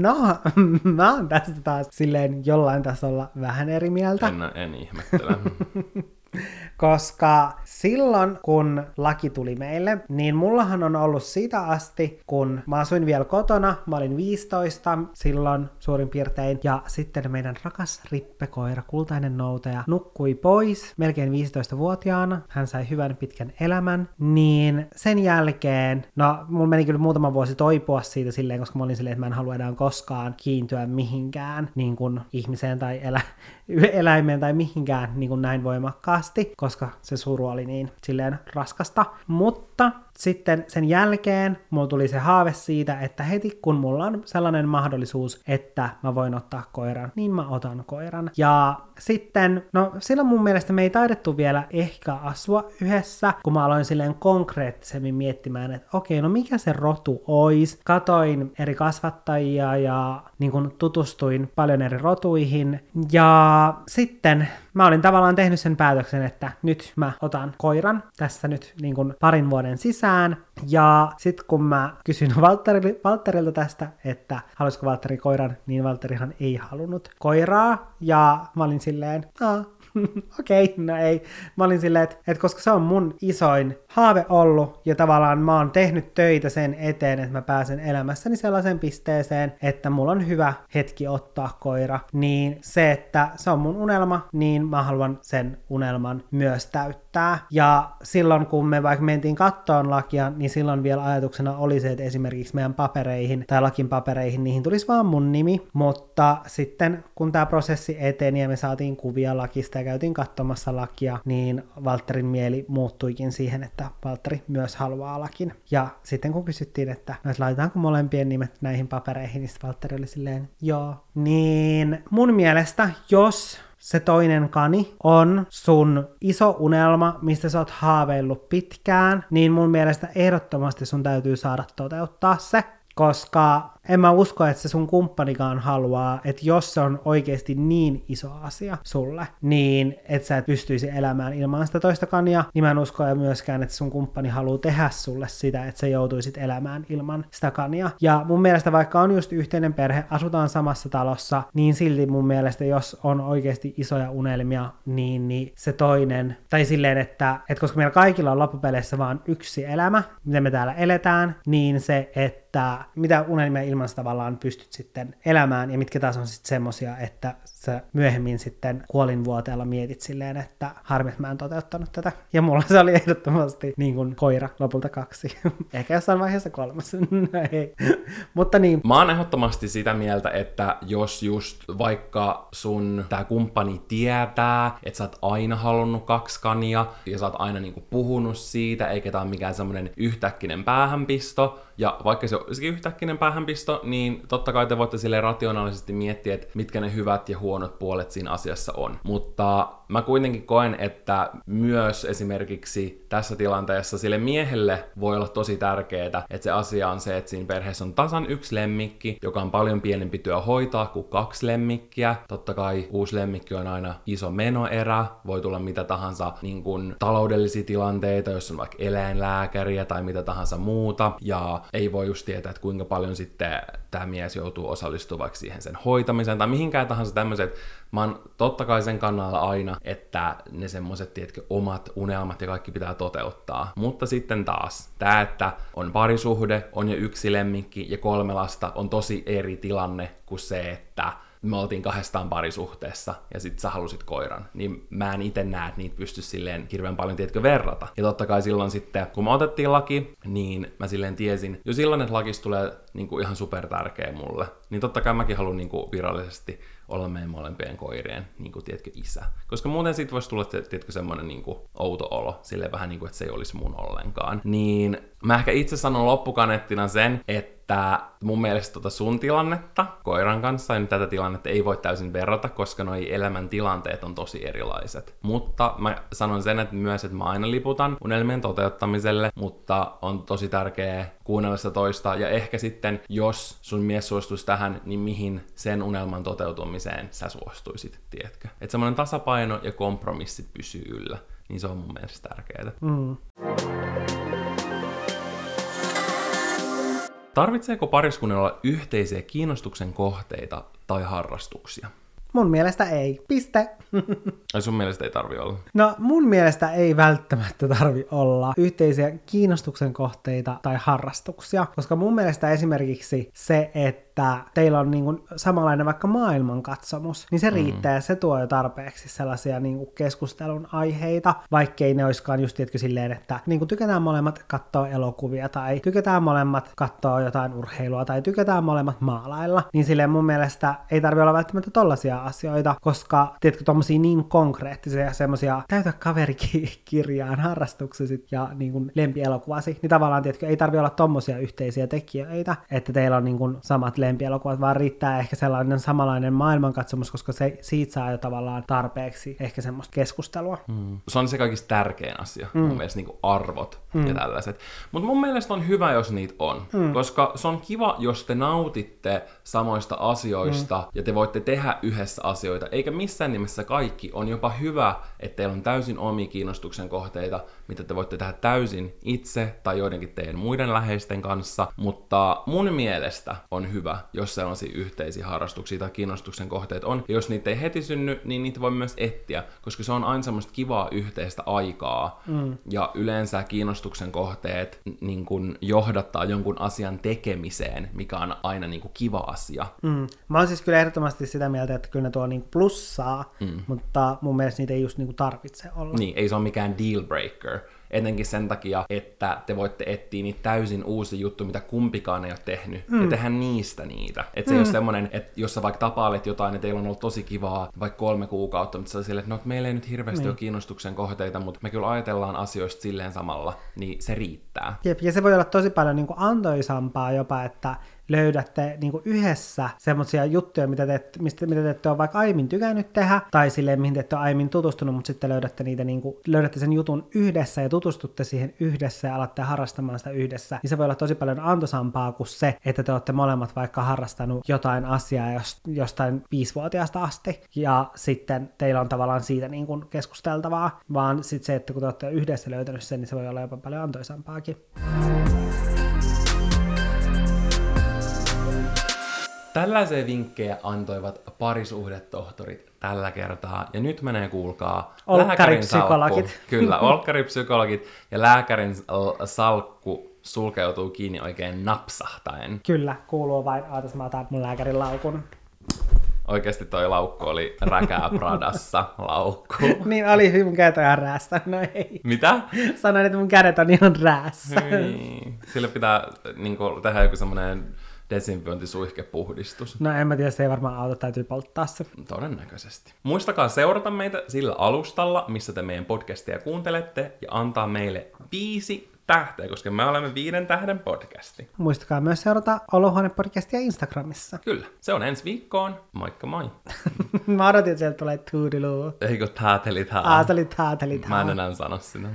No, mä oon tästä taas silleen jollain tasolla vähän eri mieltä. En, en ihmettele. koska silloin, kun laki tuli meille, niin mullahan on ollut siitä asti, kun mä asuin vielä kotona, mä olin 15 silloin suurin piirtein, ja sitten meidän rakas rippekoira, kultainen noutaja, nukkui pois melkein 15-vuotiaana, hän sai hyvän pitkän elämän, niin sen jälkeen, no mulla meni kyllä muutama vuosi toipua siitä silleen, koska mä olin silleen, että mä en halua enää koskaan kiintyä mihinkään niin kuin ihmiseen tai elä, eläimeen tai mihinkään niin kuin näin voimakkaasti, koska se suru oli niin silleen raskasta. Mutta sitten sen jälkeen mulla tuli se haave siitä, että heti kun mulla on sellainen mahdollisuus, että mä voin ottaa koiran, niin mä otan koiran. Ja sitten, no silloin mun mielestä me ei taidettu vielä ehkä asua yhdessä, kun mä aloin silleen konkreettisemmin miettimään, että okei, no mikä se rotu ois. Katoin eri kasvattajia ja niin kun tutustuin paljon eri rotuihin. Ja sitten mä olin tavallaan tehnyt sen päätöksen, että nyt mä otan koiran tässä nyt niin kun parin vuoden sisään. Ja sitten kun mä kysyin Valtteri, Valtterilta tästä, että haluaisiko Valtteri koiran, niin Valtterihan ei halunnut koiraa. Ja mä olin silleen, okei, okay, no ei. Mä olin silleen, että, että koska se on mun isoin haave ollut, ja tavallaan mä oon tehnyt töitä sen eteen, että mä pääsen elämässäni sellaiseen pisteeseen, että mulla on hyvä hetki ottaa koira, niin se, että se on mun unelma, niin mä haluan sen unelman myös täyttää. Ja silloin, kun me vaikka mentiin kattoon lakia, niin silloin vielä ajatuksena oli se, että esimerkiksi meidän papereihin tai lakin papereihin, niihin tulisi vaan mun nimi, mutta sitten kun tämä prosessi eteni ja me saatiin kuvia lakista käytiin katsomassa lakia, niin Walterin mieli muuttuikin siihen, että Valtteri myös haluaa lakin. Ja sitten kun kysyttiin, että no, laitetaanko molempien nimet näihin papereihin, niin Valtteri oli silleen, joo. Niin mun mielestä, jos se toinen kani on sun iso unelma, mistä sä oot haaveillut pitkään, niin mun mielestä ehdottomasti sun täytyy saada toteuttaa se, koska en mä usko, että se sun kumppanikaan haluaa, että jos se on oikeasti niin iso asia sulle, niin että sä et pystyisi elämään ilman sitä toista kania, niin mä en usko myöskään, että sun kumppani haluaa tehdä sulle sitä, että sä joutuisit elämään ilman sitä kania. Ja mun mielestä vaikka on just yhteinen perhe, asutaan samassa talossa, niin silti mun mielestä, jos on oikeasti isoja unelmia, niin, niin se toinen, tai silleen, että, että koska meillä kaikilla on loppupeleissä vaan yksi elämä, miten me täällä eletään, niin se, että mitä unelmia ilman tavallaan pystyt sitten elämään, ja mitkä taas on sitten semmosia, että sä myöhemmin sitten kuolinvuoteella mietit silleen, että harmi, että mä en toteuttanut tätä. Ja mulla se oli ehdottomasti niin kuin koira lopulta kaksi. Ehkä jossain vaiheessa kolmas. No ei. Mutta niin. Mä oon ehdottomasti sitä mieltä, että jos just vaikka sun tää kumppani tietää, että sä oot aina halunnut kaksi kania, ja sä oot aina niinku puhunut siitä, eikä tää ole mikään semmonen yhtäkkinen päähänpisto, ja vaikka se olisikin yhtäkkinen päähänpisto, niin totta kai te voitte sille rationaalisesti miettiä, että mitkä ne hyvät ja huonot puolet siinä asiassa on. Mutta mä kuitenkin koen, että myös esimerkiksi tässä tilanteessa sille miehelle voi olla tosi tärkeää, että se asia on se, että siinä perheessä on tasan yksi lemmikki, joka on paljon pienempi työ hoitaa kuin kaksi lemmikkiä. Totta kai uusi lemmikki on aina iso menoerä, voi tulla mitä tahansa niin kuin taloudellisia tilanteita, jos on vaikka eläinlääkäriä tai mitä tahansa muuta, ja ei voi just tietää, että kuinka paljon sitten tämä mies joutuu osallistuvaksi siihen sen hoitamiseen tai mihinkään tahansa tämmöiset. Mä oon totta kai sen kannalla aina, että ne semmoiset, tiedätkö, omat unelmat ja kaikki pitää toteuttaa. Mutta sitten taas, tämä, että on parisuhde, on jo yksi lemmikki ja kolme lasta, on tosi eri tilanne kuin se, että me oltiin kahdestaan parisuhteessa ja sit sä halusit koiran, niin mä en itse näe, että niitä pysty silleen hirveän paljon, tiedätkö, verrata. Ja totta kai silloin sitten, kun me otettiin laki, niin mä silleen tiesin jo silloin, että lakista tulee niin kuin ihan super tärkeä mulle. Niin totta kai mäkin haluan niin kuin virallisesti olla meidän molempien koirien, niin kuin, tiedätkö, isä. Koska muuten siitä voisi tulla, tiedätkö, semmoinen niin kuin, outo olo, sille vähän niin kuin, että se ei olisi mun ollenkaan. Niin mä ehkä itse sanon loppukanettina sen, että mun mielestä tota sun tilannetta koiran kanssa, niin tätä tilannetta ei voi täysin verrata, koska noi elämän tilanteet on tosi erilaiset. Mutta mä sanon sen, että myös, että mä aina liputan unelmien toteuttamiselle, mutta on tosi tärkeää kuunnella sitä toista, ja ehkä sitten, jos sun mies suostuisi tähän, niin mihin sen unelman toteutumiseen sä suostuisit, tiedätkö? Että semmoinen tasapaino ja kompromissit pysyy yllä, niin se on mun mielestä tärkeää. Mm. Tarvitseeko pariskunnalla yhteisiä kiinnostuksen kohteita tai harrastuksia? Mun mielestä ei. Piste. Ai sun mielestä ei tarvi olla? No mun mielestä ei välttämättä tarvi olla yhteisiä kiinnostuksen kohteita tai harrastuksia, koska mun mielestä esimerkiksi se, että teillä on niin kuin samanlainen vaikka maailmankatsomus, niin se mm. riittää ja se tuo jo tarpeeksi sellaisia niin kuin keskustelun aiheita, vaikkei ne olisikaan just tietkö silleen, että niin kuin tykätään molemmat katsoa elokuvia tai tykätään molemmat katsoa jotain urheilua tai tykätään molemmat maalailla, niin silleen mun mielestä ei tarvi olla välttämättä tollaisia asioita, koska tiedätkö, tommosia niin konkreettisia semmosia täytä kaverikirjaan harrastuksesi ja niin kuin lempielokuvasi, niin tavallaan tiedätkö, ei tarvi olla tommosia yhteisiä tekijöitä, että teillä on niin kuin samat lempielokuvat, vaan riittää ehkä sellainen samanlainen maailmankatsomus, koska se, siitä saa jo tavallaan tarpeeksi ehkä semmoista keskustelua. Mm. Se on se kaikista tärkein asia, mm. mun mielestä niin kuin arvot mm. ja tällaiset. Mutta mun mielestä on hyvä, jos niitä on, mm. koska se on kiva, jos te nautitte samoista asioista mm. ja te voitte tehdä yhdessä asioita, eikä missään nimessä kaikki. On jopa hyvä, että teillä on täysin omia kiinnostuksen kohteita, mitä te voitte tehdä täysin itse tai joidenkin teidän muiden läheisten kanssa, mutta mun mielestä on hyvä, jos sellaisia yhteisiä harrastuksia tai kiinnostuksen kohteita on. Ja jos niitä ei heti synny, niin niitä voi myös etsiä, koska se on aina semmoista kivaa yhteistä aikaa. Mm. Ja yleensä kiinnostuksen kohteet niin kun johdattaa jonkun asian tekemiseen, mikä on aina niin kuin kiva asia. Mm. Mä oon siis kyllä ehdottomasti sitä mieltä, että kyllä ne tuo niin plussaa, mm. mutta mun mielestä niitä ei just niin tarvitse olla. Niin, ei se ole mikään deal breaker etenkin sen takia, että te voitte etsiä niitä täysin uusi juttu, mitä kumpikaan ei ole tehnyt, mm. ja tehdä niistä niitä. Että se mm. ei ole semmoinen, että jos sä vaikka tapailet jotain, ja teillä on ollut tosi kivaa vaikka kolme kuukautta, mutta sä sille, että no, meillä ei nyt hirveästi niin. ole kiinnostuksen kohteita, mutta me kyllä ajatellaan asioista silleen samalla, niin se riittää. Jep, ja se voi olla tosi paljon niin kuin antoisampaa jopa, että löydätte niin yhdessä semmoisia juttuja, mitä te, mistä, mitä te ette ole vaikka aiemmin tykännyt tehdä, tai silleen, mihin te ette ole aiemmin tutustunut, mutta sitten löydätte, niitä, niin kuin, löydätte sen jutun yhdessä ja tutustutte siihen yhdessä ja alatte harrastamaan sitä yhdessä, niin se voi olla tosi paljon antoisampaa kuin se, että te olette molemmat vaikka harrastanut jotain asiaa jostain viisivuotiaasta asti, ja sitten teillä on tavallaan siitä niin kuin keskusteltavaa, vaan sitten se, että kun te olette yhdessä löytänyt sen, niin se voi olla jopa paljon antoisampaakin. Tällaisia vinkkejä antoivat parisuhdetohtorit tällä kertaa. Ja nyt menee kuulkaa lääkärin salkku. Kyllä, olkkaripsykologit ja lääkärin salkku sulkeutuu kiinni oikein napsahtaen. Kyllä, kuuluu vain. Ootas, mä otan mun lääkärin laukun. Oikeasti toi laukku oli räkää Pradassa laukku. niin oli, mun kädet on ihan räässä. No ei. Mitä? Sanoin, että mun kädet on ihan räässä. Sille pitää niin kuin, tehdä joku semmoinen desinfiointisuihkepuhdistus. No en mä tiedä, se ei varmaan auta, täytyy polttaa se. Todennäköisesti. Muistakaa seurata meitä sillä alustalla, missä te meidän podcastia kuuntelette, ja antaa meille viisi tähteä, koska me olemme viiden tähden podcasti. Muistakaa myös seurata Olohuone-podcastia Instagramissa. Kyllä. Se on ensi viikkoon. Moikka moi. mä odotin, että sieltä tulee toodiloo. Eikö tääteli tää? Aa, se oli taateli Mä en enää sano sinä.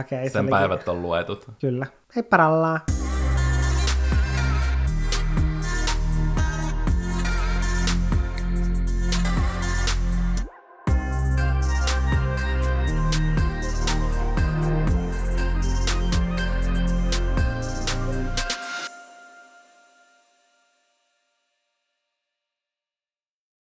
Okei, se Sen oli päivät on luetut. Kyllä. Hei parallaa.